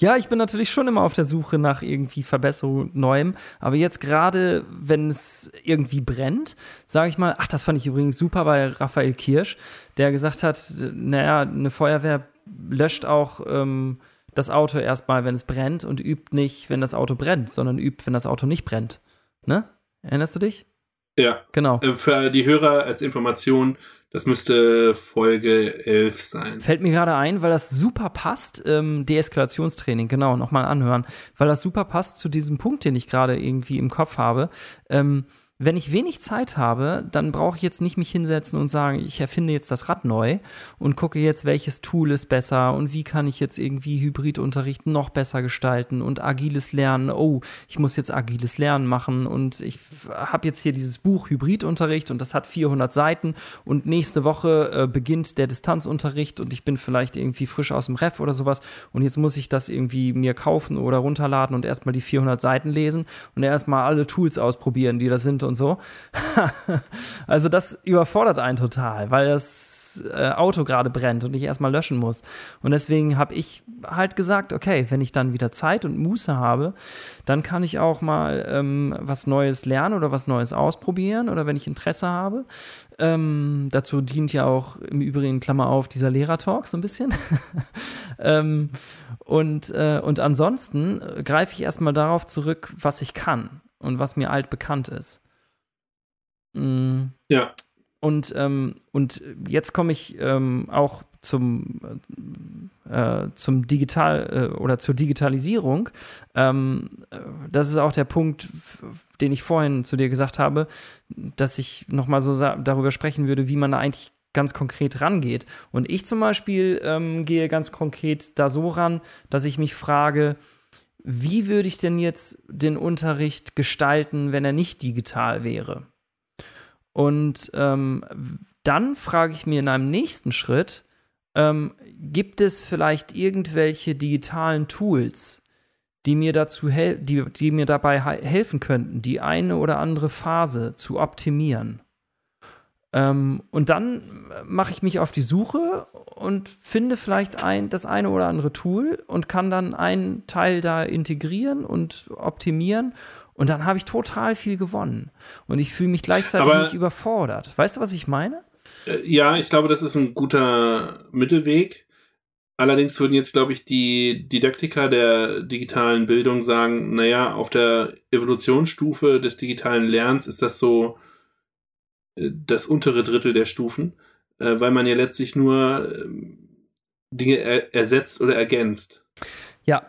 Ja, ich bin natürlich schon immer auf der Suche nach irgendwie Verbesserung Neuem. Aber jetzt gerade, wenn es irgendwie brennt, sage ich mal, ach, das fand ich übrigens super bei Raphael Kirsch, der gesagt hat, naja, eine Feuerwehr löscht auch ähm, das Auto erstmal, wenn es brennt und übt nicht, wenn das Auto brennt, sondern übt, wenn das Auto nicht brennt. Ne? Erinnerst du dich? Ja. Genau. Äh, für die Hörer als Information, das müsste Folge 11 sein. Fällt mir gerade ein, weil das super passt, ähm, Deeskalationstraining, genau, nochmal anhören, weil das super passt zu diesem Punkt, den ich gerade irgendwie im Kopf habe. Ähm, wenn ich wenig Zeit habe, dann brauche ich jetzt nicht mich hinsetzen und sagen, ich erfinde jetzt das Rad neu und gucke jetzt, welches Tool ist besser und wie kann ich jetzt irgendwie Hybridunterricht noch besser gestalten und agiles Lernen. Oh, ich muss jetzt agiles Lernen machen und ich habe jetzt hier dieses Buch Hybridunterricht und das hat 400 Seiten und nächste Woche äh, beginnt der Distanzunterricht und ich bin vielleicht irgendwie frisch aus dem Ref oder sowas und jetzt muss ich das irgendwie mir kaufen oder runterladen und erstmal die 400 Seiten lesen und erstmal alle Tools ausprobieren, die da sind und so. also das überfordert einen total, weil das äh, Auto gerade brennt und ich erstmal löschen muss. Und deswegen habe ich halt gesagt, okay, wenn ich dann wieder Zeit und Muße habe, dann kann ich auch mal ähm, was Neues lernen oder was Neues ausprobieren oder wenn ich Interesse habe. Ähm, dazu dient ja auch im Übrigen, Klammer auf, dieser Lehrertalk so ein bisschen. ähm, und, äh, und ansonsten greife ich erstmal darauf zurück, was ich kann und was mir altbekannt ist. Mhm. Ja. Und, ähm, und jetzt komme ich ähm, auch zum, äh, zum Digital äh, oder zur Digitalisierung. Ähm, das ist auch der Punkt, den ich vorhin zu dir gesagt habe, dass ich nochmal so darüber sprechen würde, wie man da eigentlich ganz konkret rangeht. Und ich zum Beispiel ähm, gehe ganz konkret da so ran, dass ich mich frage, wie würde ich denn jetzt den Unterricht gestalten, wenn er nicht digital wäre? Und ähm, dann frage ich mir in einem nächsten Schritt, ähm, gibt es vielleicht irgendwelche digitalen Tools, die mir dazu die, die mir dabei helfen könnten, die eine oder andere Phase zu optimieren? Ähm, und dann mache ich mich auf die Suche und finde vielleicht ein, das eine oder andere Tool und kann dann einen Teil da integrieren und optimieren und dann habe ich total viel gewonnen. Und ich fühle mich gleichzeitig Aber, nicht überfordert. Weißt du, was ich meine? Äh, ja, ich glaube, das ist ein guter Mittelweg. Allerdings würden jetzt, glaube ich, die Didaktiker der digitalen Bildung sagen, naja, auf der Evolutionsstufe des digitalen Lernens ist das so äh, das untere Drittel der Stufen, äh, weil man ja letztlich nur ähm, Dinge ersetzt oder ergänzt. Ja,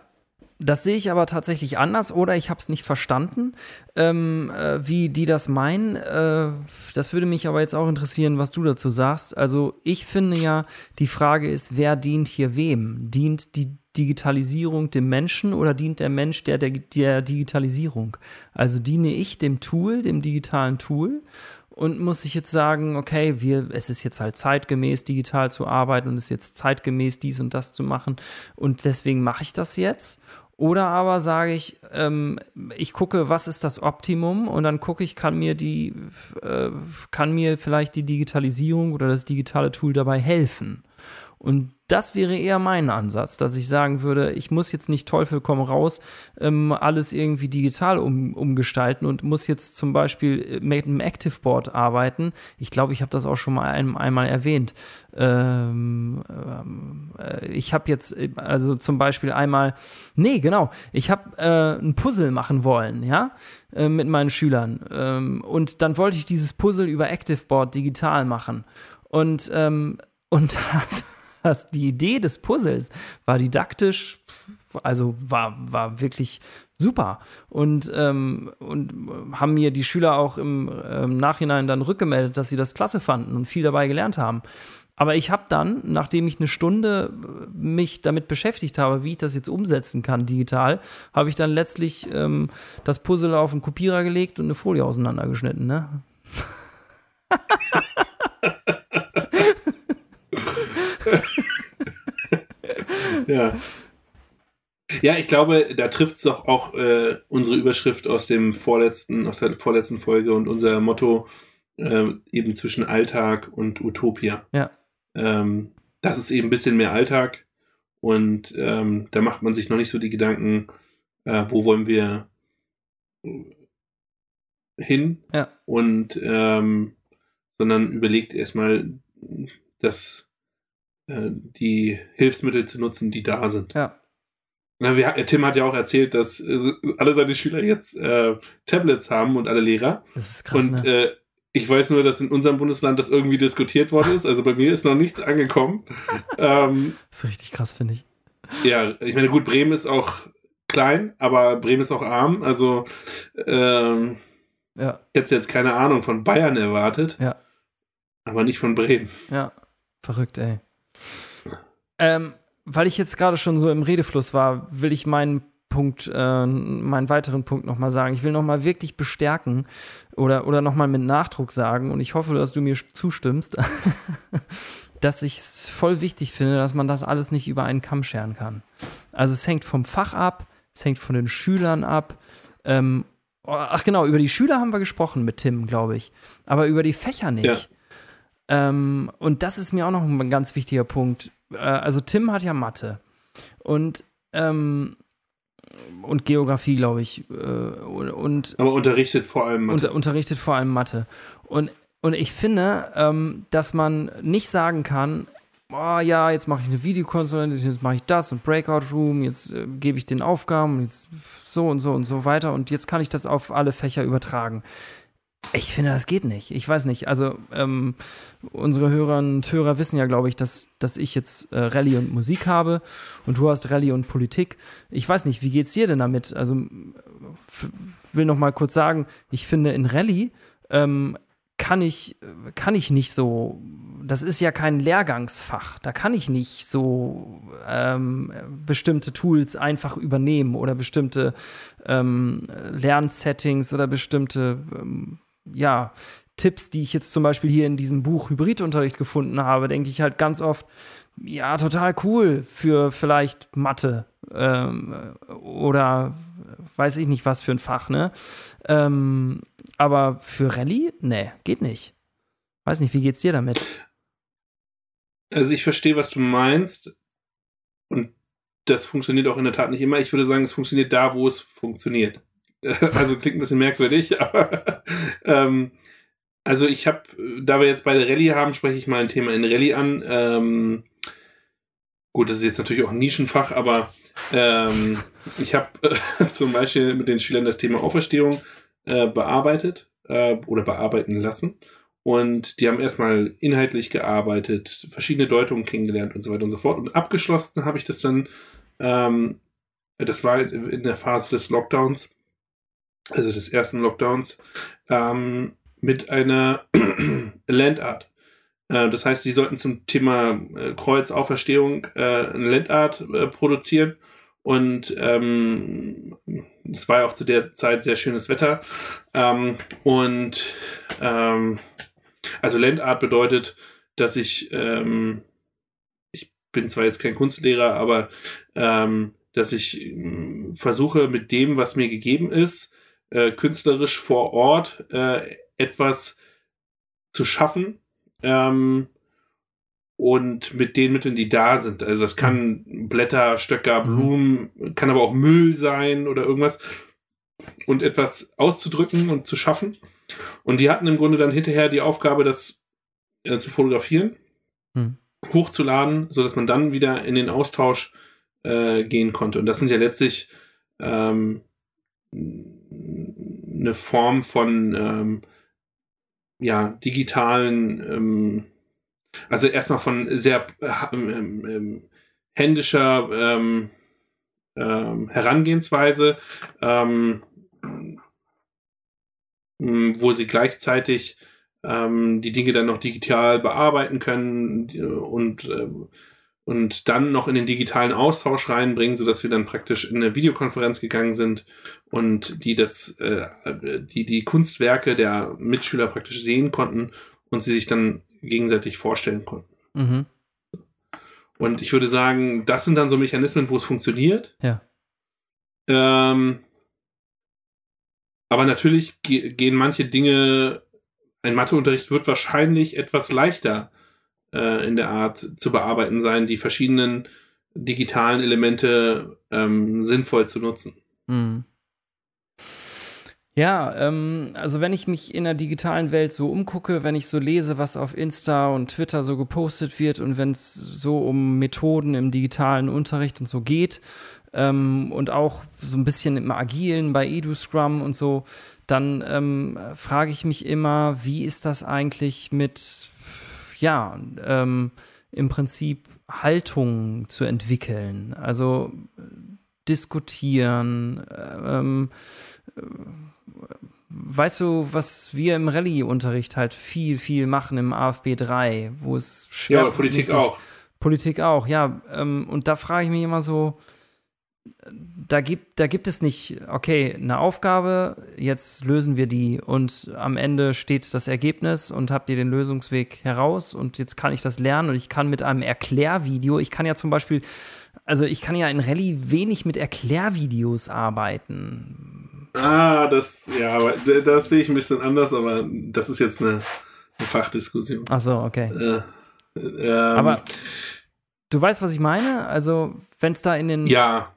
das sehe ich aber tatsächlich anders oder ich habe es nicht verstanden, ähm, äh, wie die das meinen. Äh, das würde mich aber jetzt auch interessieren, was du dazu sagst. Also ich finde ja, die Frage ist, wer dient hier wem? Dient die Digitalisierung dem Menschen oder dient der Mensch der, der, der Digitalisierung? Also diene ich dem Tool, dem digitalen Tool und muss ich jetzt sagen, okay, wir, es ist jetzt halt zeitgemäß, digital zu arbeiten und es ist jetzt zeitgemäß, dies und das zu machen und deswegen mache ich das jetzt. Oder aber sage ich, ähm, ich gucke, was ist das Optimum und dann gucke ich, kann mir die, äh, kann mir vielleicht die Digitalisierung oder das digitale Tool dabei helfen. Und das wäre eher mein Ansatz, dass ich sagen würde, ich muss jetzt nicht Teufel komm raus, ähm, alles irgendwie digital um, umgestalten und muss jetzt zum Beispiel äh, mit einem Active Board arbeiten. Ich glaube, ich habe das auch schon mal ein, einmal erwähnt. Ähm, äh, ich habe jetzt äh, also zum Beispiel einmal, nee, genau, ich habe äh, ein Puzzle machen wollen, ja, äh, mit meinen Schülern. Ähm, und dann wollte ich dieses Puzzle über Active Board digital machen. Und, ähm, und das dass die Idee des Puzzles war didaktisch, also war, war wirklich super. Und, ähm, und haben mir die Schüler auch im ähm, Nachhinein dann rückgemeldet, dass sie das klasse fanden und viel dabei gelernt haben. Aber ich habe dann, nachdem ich eine Stunde äh, mich damit beschäftigt habe, wie ich das jetzt umsetzen kann digital, habe ich dann letztlich ähm, das Puzzle auf einen Kopierer gelegt und eine Folie auseinandergeschnitten. Ne? ja. Ja, ich glaube, da trifft es doch auch äh, unsere Überschrift aus dem vorletzten, aus der vorletzten Folge und unser Motto äh, eben zwischen Alltag und Utopia. Ja. Ähm, das ist eben ein bisschen mehr Alltag und ähm, da macht man sich noch nicht so die Gedanken, äh, wo wollen wir hin ja. und ähm, sondern überlegt erstmal, dass äh, die Hilfsmittel zu nutzen, die da sind. Ja. Na, wir, Tim hat ja auch erzählt, dass äh, alle seine Schüler jetzt äh, Tablets haben und alle Lehrer. Das ist krass. Und ne? äh, ich weiß nur, dass in unserem Bundesland das irgendwie diskutiert worden ist. Also bei mir ist noch nichts angekommen. ähm, das ist richtig krass, finde ich. Ja, ich meine, gut, Bremen ist auch klein, aber Bremen ist auch arm. Also ähm, ja. ich hätte jetzt keine Ahnung von Bayern erwartet. Ja. Aber nicht von Bremen. Ja, verrückt, ey. Ähm, weil ich jetzt gerade schon so im Redefluss war, will ich meinen Punkt, äh, meinen weiteren Punkt nochmal sagen. Ich will nochmal wirklich bestärken oder, oder nochmal mit Nachdruck sagen und ich hoffe, dass du mir zustimmst, dass ich es voll wichtig finde, dass man das alles nicht über einen Kamm scheren kann. Also es hängt vom Fach ab, es hängt von den Schülern ab. Ähm, oh, ach genau, über die Schüler haben wir gesprochen mit Tim, glaube ich, aber über die Fächer nicht. Ja. Ähm, und das ist mir auch noch ein ganz wichtiger Punkt äh, also Tim hat ja Mathe und ähm, und Geografie, glaube ich. Äh, und, Aber unterrichtet vor allem Mathe. Unter, unterrichtet vor allem Mathe. Und, und ich finde, ähm, dass man nicht sagen kann, oh ja, jetzt mache ich eine Videokonferenz, jetzt mache ich das und Breakout Room, jetzt äh, gebe ich den Aufgaben, jetzt so und so und so weiter und jetzt kann ich das auf alle Fächer übertragen. Ich finde, das geht nicht. Ich weiß nicht. Also, ähm, unsere Hörerinnen und Hörer wissen ja, glaube ich, dass, dass ich jetzt äh, Rallye und Musik habe und du hast Rallye und Politik. Ich weiß nicht, wie geht's dir denn damit? Also, will noch mal kurz sagen, ich finde, in Rallye ähm, kann ich, kann ich nicht so, das ist ja kein Lehrgangsfach, da kann ich nicht so ähm, bestimmte Tools einfach übernehmen oder bestimmte ähm, Lernsettings oder bestimmte ähm, ja, Tipps, die ich jetzt zum Beispiel hier in diesem Buch Hybridunterricht gefunden habe, denke ich halt ganz oft, ja, total cool für vielleicht Mathe ähm, oder weiß ich nicht was für ein Fach, ne? Ähm, aber für Rallye, nee, geht nicht. Weiß nicht, wie geht's dir damit? Also ich verstehe, was du meinst und das funktioniert auch in der Tat nicht immer. Ich würde sagen, es funktioniert da, wo es funktioniert. also klingt ein bisschen merkwürdig, aber ähm, also ich habe, da wir jetzt beide Rallye haben, spreche ich mal ein Thema in Rallye an. Ähm, gut, das ist jetzt natürlich auch ein Nischenfach, aber ähm, ich habe äh, zum Beispiel mit den Schülern das Thema Auferstehung äh, bearbeitet äh, oder bearbeiten lassen. Und die haben erstmal inhaltlich gearbeitet, verschiedene Deutungen kennengelernt und so weiter und so fort. Und abgeschlossen habe ich das dann, ähm, das war in der Phase des Lockdowns, also des ersten Lockdowns, ähm, mit einer Landart. Äh, das heißt, sie sollten zum Thema äh, Kreuzauferstehung äh, eine Landart äh, produzieren. Und ähm, es war ja auch zu der Zeit sehr schönes Wetter. Ähm, und ähm, also Landart bedeutet, dass ich, ähm, ich bin zwar jetzt kein Kunstlehrer, aber ähm, dass ich äh, versuche, mit dem, was mir gegeben ist, äh, künstlerisch vor Ort äh, etwas zu schaffen ähm, und mit den Mitteln, die da sind. Also das kann Blätter, Stöcker, mhm. Blumen, kann aber auch Müll sein oder irgendwas und etwas auszudrücken und zu schaffen. Und die hatten im Grunde dann hinterher die Aufgabe, das äh, zu fotografieren, hm. hochzuladen, sodass man dann wieder in den Austausch äh, gehen konnte. Und das sind ja letztlich ähm, eine Form von ähm, ja, digitalen, ähm, also erstmal von sehr äh, ähm, ähm, händischer ähm, ähm, Herangehensweise, wo sie gleichzeitig die Dinge dann noch digital bearbeiten können und und dann noch in den digitalen Austausch reinbringen, sodass wir dann praktisch in eine Videokonferenz gegangen sind und die das, äh, die, die Kunstwerke der Mitschüler praktisch sehen konnten und sie sich dann gegenseitig vorstellen konnten. Mhm. Und ich würde sagen, das sind dann so Mechanismen, wo es funktioniert. Ja. Ähm, aber natürlich ge gehen manche Dinge, ein Matheunterricht wird wahrscheinlich etwas leichter äh, in der Art zu bearbeiten sein, die verschiedenen digitalen Elemente ähm, sinnvoll zu nutzen. Mhm. Ja, ähm, also wenn ich mich in der digitalen Welt so umgucke, wenn ich so lese, was auf Insta und Twitter so gepostet wird und wenn es so um Methoden im digitalen Unterricht und so geht ähm, und auch so ein bisschen im Agilen bei EduScrum und so, dann ähm, frage ich mich immer, wie ist das eigentlich mit ja, ähm, im Prinzip Haltung zu entwickeln. Also diskutieren. Ähm, äh, weißt du, was wir im Rallye-Unterricht halt viel, viel machen im AFB 3, wo es schwer Ja, Politik auch. Politik auch, ja. Ähm, und da frage ich mich immer so, da gibt, da gibt es nicht, okay, eine Aufgabe, jetzt lösen wir die und am Ende steht das Ergebnis und habt ihr den Lösungsweg heraus und jetzt kann ich das lernen und ich kann mit einem Erklärvideo, ich kann ja zum Beispiel, also ich kann ja in Rallye wenig mit Erklärvideos arbeiten. Ah, das, ja, aber das sehe ich ein bisschen anders, aber das ist jetzt eine, eine Fachdiskussion. Ach so, okay. Äh, ähm, aber du weißt, was ich meine? Also, wenn es da in den. Ja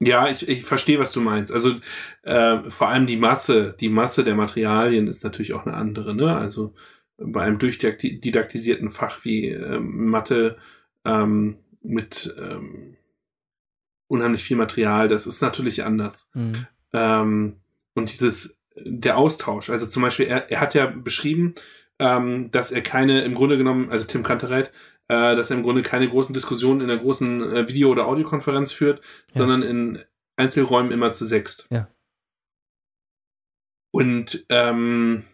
ja, ich, ich verstehe, was du meinst. Also äh, vor allem die Masse, die Masse der Materialien ist natürlich auch eine andere. Ne? Also bei einem durchdidaktisierten Fach wie ähm, Mathe ähm, mit ähm, unheimlich viel Material, das ist natürlich anders. Mhm. Ähm, und dieses, der Austausch, also zum Beispiel, er, er hat ja beschrieben, ähm, dass er keine, im Grunde genommen, also Tim Kantereit, äh, dass er im Grunde keine großen Diskussionen in einer großen äh, Video- oder Audiokonferenz führt, ja. sondern in Einzelräumen immer zu sechst. Ja. Und ähm,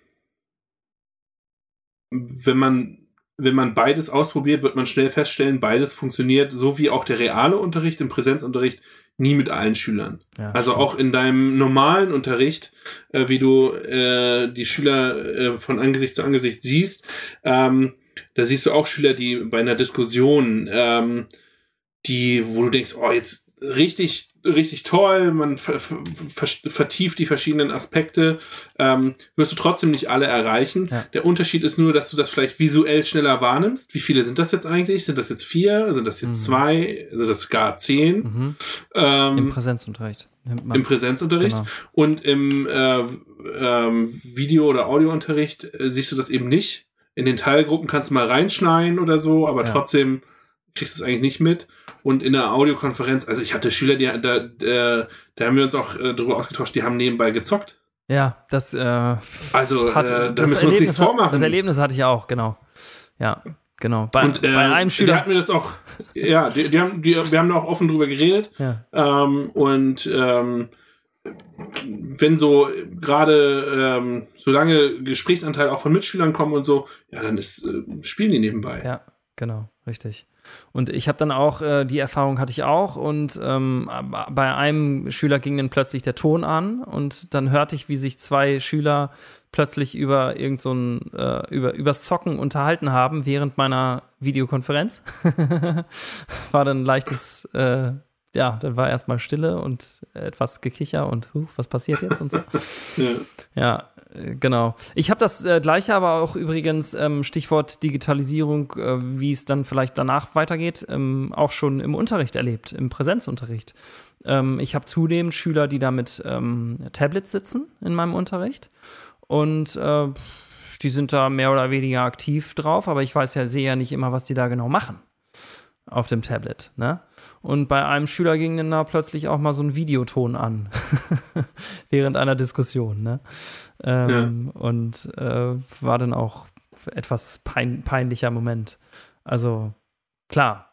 wenn man wenn man beides ausprobiert, wird man schnell feststellen, beides funktioniert, so wie auch der reale Unterricht im Präsenzunterricht nie mit allen Schülern. Ja, also stimmt. auch in deinem normalen Unterricht, äh, wie du äh, die Schüler äh, von Angesicht zu Angesicht siehst, ähm, da siehst du auch Schüler, die bei einer Diskussion, ähm, die, wo du denkst, oh, jetzt richtig, richtig toll, man ver ver vertieft die verschiedenen Aspekte, ähm, wirst du trotzdem nicht alle erreichen. Ja. Der Unterschied ist nur, dass du das vielleicht visuell schneller wahrnimmst. Wie viele sind das jetzt eigentlich? Sind das jetzt vier? Sind das jetzt mhm. zwei? Sind das gar zehn? Mhm. Ähm, Im Präsenzunterricht. Im Präsenzunterricht. Genau. Und im äh, ähm, Video- oder Audiounterricht äh, siehst du das eben nicht in den Teilgruppen kannst du mal reinschneiden oder so, aber ja. trotzdem kriegst du es eigentlich nicht mit. Und in der Audiokonferenz, also ich hatte Schüler, die da, da, da haben wir uns auch äh, darüber ausgetauscht, die haben nebenbei gezockt. Ja, das äh, also hat, äh, das, das, Erlebnis, das Erlebnis hatte ich auch, genau. Ja, genau. Bei, und, äh, bei einem Schüler. Die hat mir das auch, ja, die, die haben, die, wir haben da auch offen drüber geredet. Ja. Ähm, und ähm, wenn so gerade ähm, solange Gesprächsanteil auch von Mitschülern kommen und so, ja, dann ist, äh, spielen die nebenbei. Ja, genau, richtig. Und ich habe dann auch, äh, die Erfahrung hatte ich auch und ähm, bei einem Schüler ging dann plötzlich der Ton an und dann hörte ich, wie sich zwei Schüler plötzlich über irgend so ein, äh, über, übers Zocken unterhalten haben während meiner Videokonferenz. War dann leichtes, äh, ja, dann war erstmal Stille und etwas Gekicher und huh, was passiert jetzt und so. ja. ja, äh, genau. Ich habe das äh, gleiche, aber auch übrigens ähm, Stichwort Digitalisierung, äh, wie es dann vielleicht danach weitergeht, ähm, auch schon im Unterricht erlebt, im Präsenzunterricht. Ähm, ich habe zudem Schüler, die da mit ähm, Tablets sitzen in meinem Unterricht und äh, die sind da mehr oder weniger aktiv drauf, aber ich weiß ja, sehe ja nicht immer, was die da genau machen auf dem Tablet. Ne? Und bei einem Schüler ging dann da plötzlich auch mal so ein Videoton an während einer Diskussion. Ne? Ähm, ja. Und äh, war dann auch etwas pein peinlicher Moment. Also klar.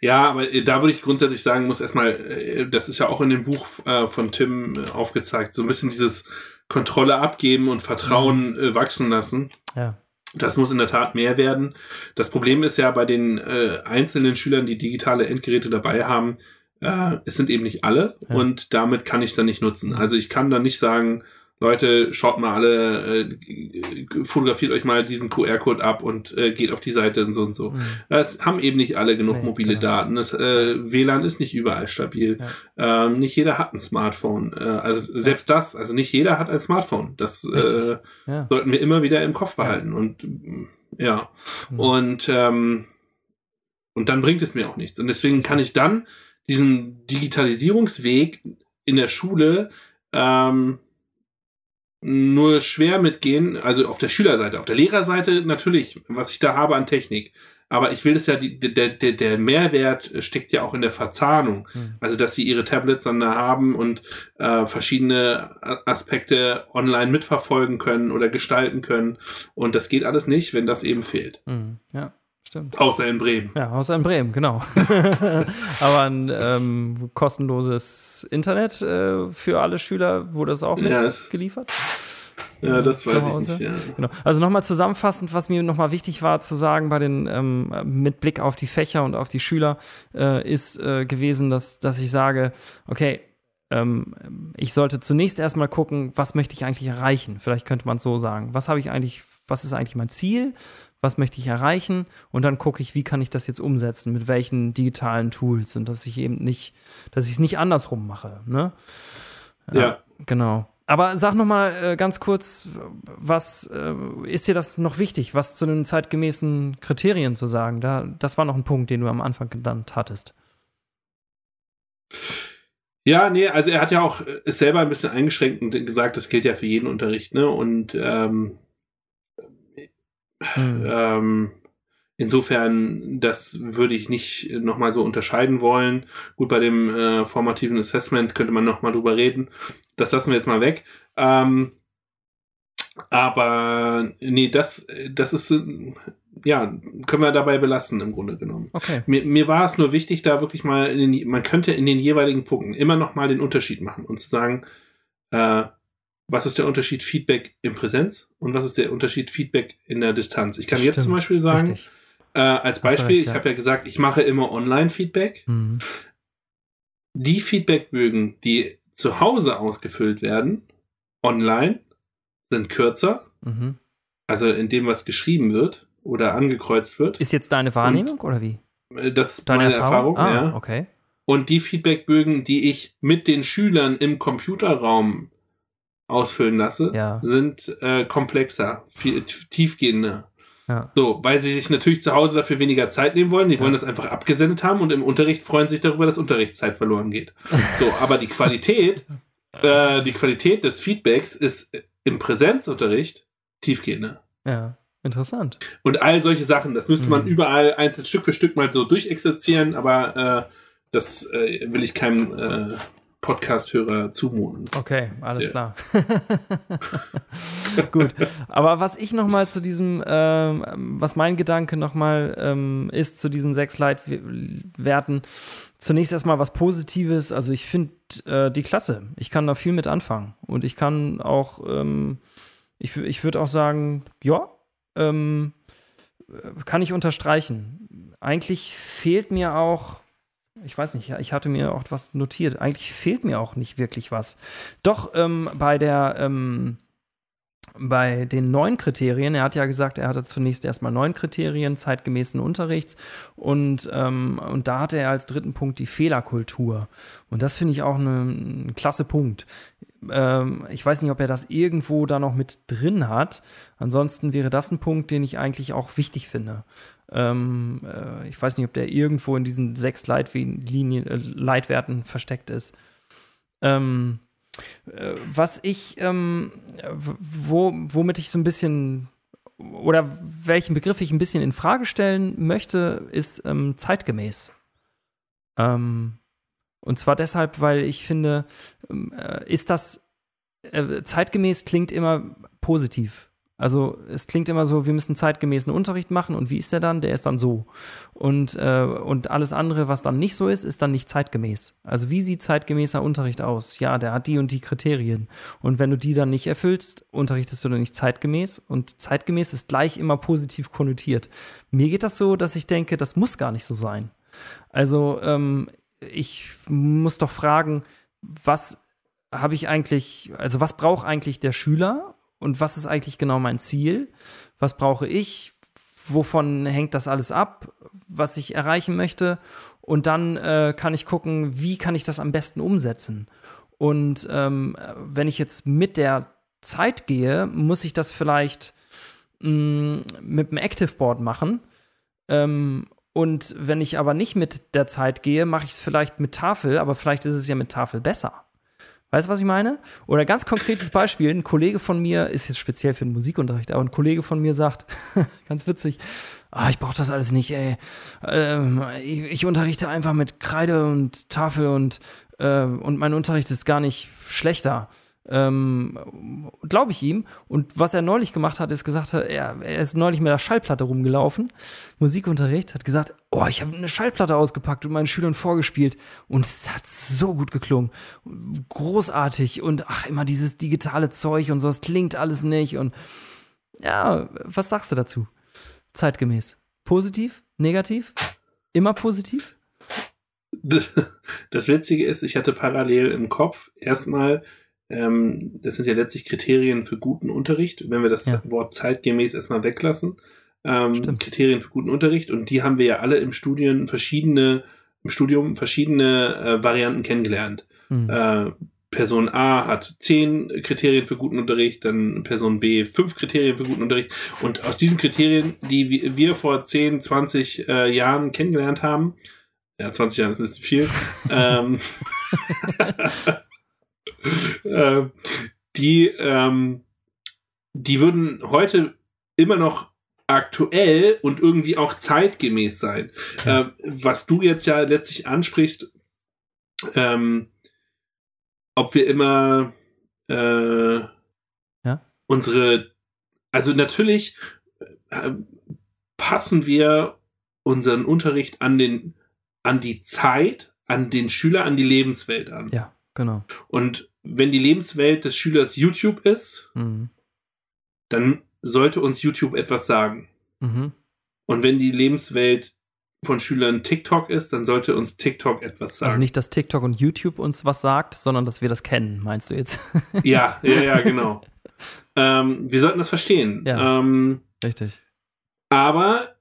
Ja, aber äh, da würde ich grundsätzlich sagen, muss erstmal, äh, das ist ja auch in dem Buch äh, von Tim aufgezeigt, so ein bisschen dieses Kontrolle abgeben und Vertrauen mhm. wachsen lassen. Ja. Das muss in der Tat mehr werden. Das Problem ist ja bei den äh, einzelnen Schülern, die digitale Endgeräte dabei haben, äh, es sind eben nicht alle ja. und damit kann ich es dann nicht nutzen. Also ich kann dann nicht sagen, Leute, schaut mal alle, äh, fotografiert euch mal diesen QR-Code ab und äh, geht auf die Seite und so und so. Mhm. Es haben eben nicht alle genug nee, mobile genau. Daten. Das äh, WLAN ist nicht überall stabil. Ja. Ähm, nicht jeder hat ein Smartphone. Äh, also selbst das, also nicht jeder hat ein Smartphone. Das äh, ja. sollten wir immer wieder im Kopf behalten. Und ja. Mhm. Und ähm, und dann bringt es mir auch nichts. Und deswegen kann ich dann diesen Digitalisierungsweg in der Schule ähm, nur schwer mitgehen, also auf der Schülerseite, auf der Lehrerseite natürlich, was ich da habe an Technik. Aber ich will das ja, die, der, der, der Mehrwert steckt ja auch in der Verzahnung. Mhm. Also, dass sie ihre Tablets dann da haben und äh, verschiedene Aspekte online mitverfolgen können oder gestalten können. Und das geht alles nicht, wenn das eben fehlt. Mhm. Ja. Stimmt. Außer in Bremen. Ja, außer in Bremen, genau. Aber ein ähm, kostenloses Internet äh, für alle Schüler wurde das auch mitgeliefert. Ja, das weiß ich nicht. Ja. Genau. Also nochmal zusammenfassend, was mir nochmal wichtig war zu sagen bei den ähm, mit Blick auf die Fächer und auf die Schüler äh, ist äh, gewesen, dass dass ich sage, okay, ähm, ich sollte zunächst erstmal gucken, was möchte ich eigentlich erreichen. Vielleicht könnte man es so sagen. Was habe ich eigentlich, was ist eigentlich mein Ziel? Was möchte ich erreichen und dann gucke ich, wie kann ich das jetzt umsetzen, mit welchen digitalen Tools und dass ich eben nicht, dass ich es nicht andersrum mache. Ne? Ja. ja. Genau. Aber sag noch mal äh, ganz kurz, was äh, ist dir das noch wichtig, was zu den zeitgemäßen Kriterien zu sagen? Da, das war noch ein Punkt, den du am Anfang genannt hattest. Ja, nee, also er hat ja auch ist äh, selber ein bisschen eingeschränkt und gesagt, das gilt ja für jeden Unterricht, ne? Und ähm, Mhm. Ähm, insofern, das würde ich nicht nochmal so unterscheiden wollen. Gut, bei dem äh, formativen Assessment könnte man nochmal drüber reden. Das lassen wir jetzt mal weg. Ähm, aber nee, das, das ist, ja, können wir dabei belassen im Grunde genommen. Okay. Mir, mir war es nur wichtig, da wirklich mal, in den, man könnte in den jeweiligen Punkten immer noch mal den Unterschied machen und zu sagen, äh, was ist der Unterschied Feedback in Präsenz und was ist der Unterschied Feedback in der Distanz. Ich kann Stimmt, jetzt zum Beispiel sagen, äh, als Beispiel, recht, ja. ich habe ja gesagt, ich mache immer Online-Feedback. Mhm. Die Feedbackbögen, die zu Hause ausgefüllt werden, online, sind kürzer. Mhm. Also in dem, was geschrieben wird oder angekreuzt wird. Ist jetzt deine Wahrnehmung und, oder wie? Äh, das ist deine meine Erfahrung, Erfahrung ah, ja. Okay. Und die Feedbackbögen, die ich mit den Schülern im Computerraum ausfüllen lasse, ja. sind äh, komplexer, viel, tiefgehender. Ja. So, weil sie sich natürlich zu Hause dafür weniger Zeit nehmen wollen. Die wollen das einfach abgesendet haben und im Unterricht freuen sich darüber, dass Unterrichtszeit verloren geht. So, aber die Qualität, äh, die Qualität des Feedbacks ist im Präsenzunterricht tiefgehender. Ja, interessant. Und all solche Sachen, das müsste man mhm. überall einzeln Stück für Stück mal so durchexerzieren, aber äh, das äh, will ich keinem äh, Podcast-Hörer zumuten. Okay, alles ja. klar. Gut, aber was ich noch mal zu diesem, ähm, was mein Gedanke noch mal ähm, ist zu diesen sechs Leitwerten, zunächst erstmal was Positives. Also ich finde äh, die klasse. Ich kann da viel mit anfangen und ich kann auch, ähm, ich, ich würde auch sagen, ja, ähm, kann ich unterstreichen. Eigentlich fehlt mir auch ich weiß nicht, ich hatte mir auch was notiert. Eigentlich fehlt mir auch nicht wirklich was. Doch ähm, bei der ähm, bei den neuen Kriterien, er hat ja gesagt, er hatte zunächst erstmal neun Kriterien zeitgemäßen Unterrichts und, ähm, und da hatte er als dritten Punkt die Fehlerkultur. Und das finde ich auch ein klasse Punkt. Ähm, ich weiß nicht, ob er das irgendwo da noch mit drin hat. Ansonsten wäre das ein Punkt, den ich eigentlich auch wichtig finde. Ähm, äh, ich weiß nicht, ob der irgendwo in diesen sechs Leitlinien, äh, Leitwerten versteckt ist. Ähm, äh, was ich, ähm, wo, womit ich so ein bisschen oder welchen Begriff ich ein bisschen in Frage stellen möchte, ist ähm, zeitgemäß. Ähm, und zwar deshalb, weil ich finde, ähm, äh, ist das äh, zeitgemäß klingt immer positiv. Also es klingt immer so, wir müssen zeitgemäßen Unterricht machen und wie ist der dann? Der ist dann so. Und, äh, und alles andere, was dann nicht so ist, ist dann nicht zeitgemäß. Also wie sieht zeitgemäßer Unterricht aus? Ja, der hat die und die Kriterien. Und wenn du die dann nicht erfüllst, unterrichtest du dann nicht zeitgemäß. Und zeitgemäß ist gleich immer positiv konnotiert. Mir geht das so, dass ich denke, das muss gar nicht so sein. Also ähm, ich muss doch fragen, was habe ich eigentlich, also was braucht eigentlich der Schüler und was ist eigentlich genau mein Ziel? Was brauche ich? Wovon hängt das alles ab, was ich erreichen möchte? Und dann äh, kann ich gucken, wie kann ich das am besten umsetzen? Und ähm, wenn ich jetzt mit der Zeit gehe, muss ich das vielleicht mh, mm, mit dem Active Board machen. Ähm, und wenn ich aber nicht mit der Zeit gehe, mache ich es vielleicht mit Tafel, aber vielleicht ist es ja mit Tafel besser. Weißt du, was ich meine? Oder ganz konkretes Beispiel: Ein Kollege von mir, ist jetzt speziell für den Musikunterricht, aber ein Kollege von mir sagt, ganz witzig, ah, ich brauche das alles nicht, ey. Ähm, ich, ich, unterrichte einfach mit Kreide und Tafel und, äh, und mein Unterricht ist gar nicht schlechter. Ähm, Glaube ich ihm. Und was er neulich gemacht hat, ist gesagt, er, er ist neulich mit der Schallplatte rumgelaufen, Musikunterricht, hat gesagt, oh, ich habe eine Schallplatte ausgepackt und meinen Schülern vorgespielt und es hat so gut geklungen. Großartig und ach, immer dieses digitale Zeug und so, es klingt alles nicht und ja, was sagst du dazu? Zeitgemäß. Positiv? Negativ? Immer positiv? Das Witzige ist, ich hatte parallel im Kopf erstmal ähm, das sind ja letztlich Kriterien für guten Unterricht, wenn wir das ja. Wort zeitgemäß erstmal weglassen. Ähm, Kriterien für guten Unterricht und die haben wir ja alle im Studium verschiedene, im Studium verschiedene äh, Varianten kennengelernt. Mhm. Äh, Person A hat zehn Kriterien für guten Unterricht, dann Person B fünf Kriterien für guten Unterricht. Und aus diesen Kriterien, die wir vor 10, 20 äh, Jahren kennengelernt haben, ja, 20 Jahre ist ein bisschen viel, ähm, äh, die, ähm, die würden heute immer noch aktuell und irgendwie auch zeitgemäß sein. Äh, was du jetzt ja letztlich ansprichst, ähm, ob wir immer äh, ja? unsere, also natürlich äh, passen wir unseren Unterricht an den, an die Zeit, an den Schüler, an die Lebenswelt an. Ja. Genau. Und wenn die Lebenswelt des Schülers YouTube ist, mhm. dann sollte uns YouTube etwas sagen. Mhm. Und wenn die Lebenswelt von Schülern TikTok ist, dann sollte uns TikTok etwas sagen. Also nicht, dass TikTok und YouTube uns was sagt, sondern dass wir das kennen, meinst du jetzt? ja, ja, ja, genau. ähm, wir sollten das verstehen. Ja, ähm, richtig. Aber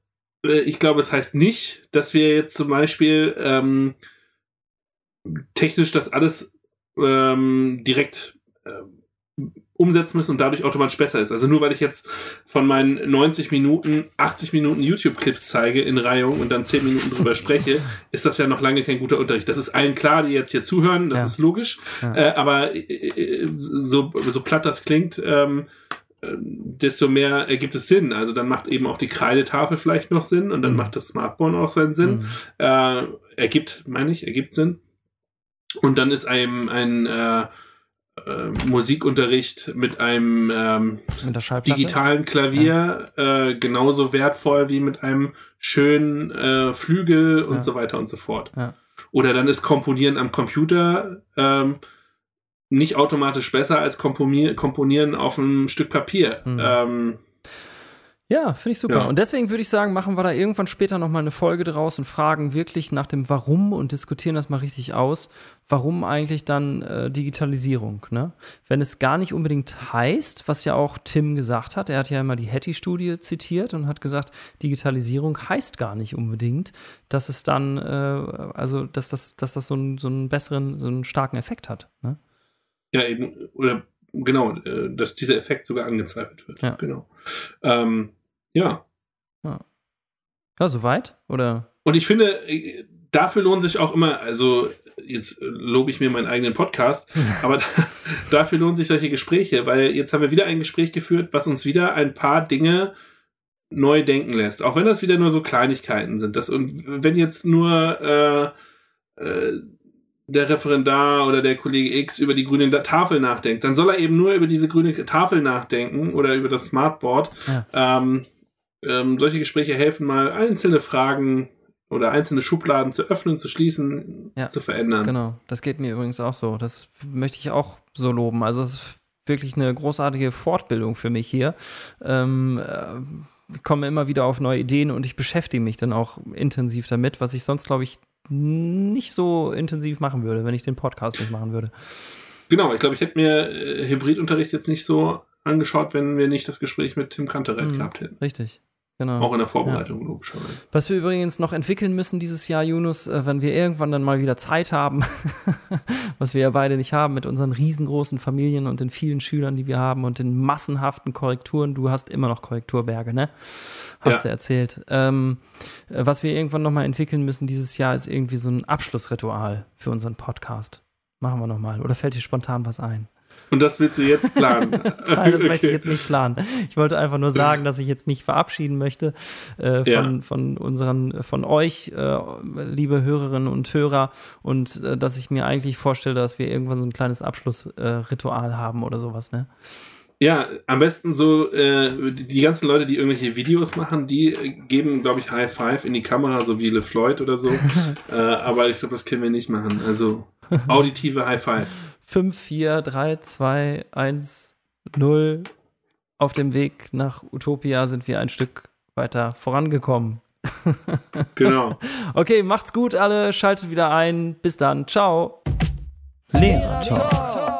äh, ich glaube, es heißt nicht, dass wir jetzt zum Beispiel ähm, technisch das alles ähm, direkt äh, umsetzen müssen und dadurch automatisch besser ist. Also nur weil ich jetzt von meinen 90 Minuten 80 Minuten YouTube-Clips zeige in Reihung und dann 10 Minuten drüber spreche, ist das ja noch lange kein guter Unterricht. Das ist allen klar, die jetzt hier zuhören, das ja. ist logisch. Ja. Äh, aber äh, so, so platt das klingt, ähm, äh, desto mehr ergibt es Sinn. Also dann macht eben auch die Kreidetafel vielleicht noch Sinn und dann mhm. macht das Smartphone auch seinen Sinn. Mhm. Äh, ergibt, meine ich, ergibt Sinn. Und dann ist einem ein äh, äh, Musikunterricht mit einem ähm, Mit digitalen Klavier äh, genauso wertvoll wie mit einem schönen äh, Flügel und Ja. so weiter und so fort. Ja. Oder dann ist Komponieren am Computer ähm, nicht automatisch besser als Komponier Komponieren auf einem Stück Papier. Mhm. Ähm, Ja, finde ich super. Ja. Und deswegen würde ich sagen, machen wir da irgendwann später nochmal eine Folge draus und fragen wirklich nach dem Warum und diskutieren das mal richtig aus. Warum eigentlich dann äh, Digitalisierung? Ne? Wenn es gar nicht unbedingt heißt, was ja auch Tim gesagt hat, er hat ja immer die Hattie-Studie zitiert und hat gesagt, Digitalisierung heißt gar nicht unbedingt, dass es dann, äh, also dass das, dass das so, einen, so einen besseren, so einen starken Effekt hat. Ne? ja, eben, oder genau, äh, dass dieser Effekt sogar angezweifelt wird. Ja. Genau. Ähm, ja. Ja, soweit? Oder? Und ich finde, äh, dafür lohnt sich auch immer, also jetzt lobe ich mir meinen eigenen Podcast, aber dafür lohnen sich solche Gespräche, weil jetzt haben wir wieder ein Gespräch geführt, was uns wieder ein paar Dinge neu denken lässt. Auch wenn das wieder nur so Kleinigkeiten sind. Das, und wenn jetzt nur äh, äh, der Referendar oder der Kollege X über die grüne Tafel nachdenkt, dann soll er eben nur über diese grüne Tafel nachdenken oder über das Smartboard. Ja. Ähm, ähm, solche Gespräche helfen mal, einzelne Fragen oder einzelne Schubladen zu öffnen, zu schließen, Ja, zu verändern. Genau, das geht mir übrigens auch so. Das möchte ich auch so loben. Also es ist wirklich eine großartige Fortbildung für mich hier. Ähm, äh, komme immer wieder auf neue Ideen und ich beschäftige mich dann auch intensiv damit, was ich sonst, glaube ich, nicht so intensiv machen würde, wenn ich den Podcast nicht machen würde. Genau, ich glaube, ich hätte mir äh, Hybridunterricht jetzt nicht so angeschaut, wenn wir nicht das Gespräch mit Tim Kantereit Mhm. gehabt hätten. Richtig. Genau. Auch in der Vorbereitung, logischerweise. Was wir übrigens noch entwickeln müssen dieses Jahr, Yunus, äh, wenn wir irgendwann dann mal wieder Zeit haben, was wir ja beide nicht haben, mit unseren riesengroßen Familien und den vielen Schülern, die wir haben und den massenhaften Korrekturen. Du hast immer noch Korrekturberge, ne? Hast Ja. du erzählt. Ähm, äh, was wir irgendwann noch mal entwickeln müssen dieses Jahr, ist irgendwie so ein Abschlussritual für unseren Podcast. Machen wir noch mal. Oder fällt dir spontan was ein? Und das willst du jetzt planen? Nein, das möchte ich Okay. jetzt nicht planen. Ich wollte einfach nur sagen, dass ich jetzt mich verabschieden möchte äh, von, Ja. von unseren, von euch, äh, liebe Hörerinnen und Hörer, und äh, dass ich mir eigentlich vorstelle, dass wir irgendwann so ein kleines Abschlussritual äh, haben oder sowas, ne? Ja, am besten so, äh, die, ganzen Leute, die irgendwelche Videos machen, die geben, glaube ich, High Five in die Kamera, so wie LeFloid oder so. äh, aber ich glaube, das können wir nicht machen. Also auditive High Five. 5, 4, 3, 2, 1, 0. Auf dem Weg nach Utopia sind wir ein Stück weiter vorangekommen. Genau. Okay, macht's gut alle, schaltet wieder ein. Bis dann. Ciao. Lehrer Talk.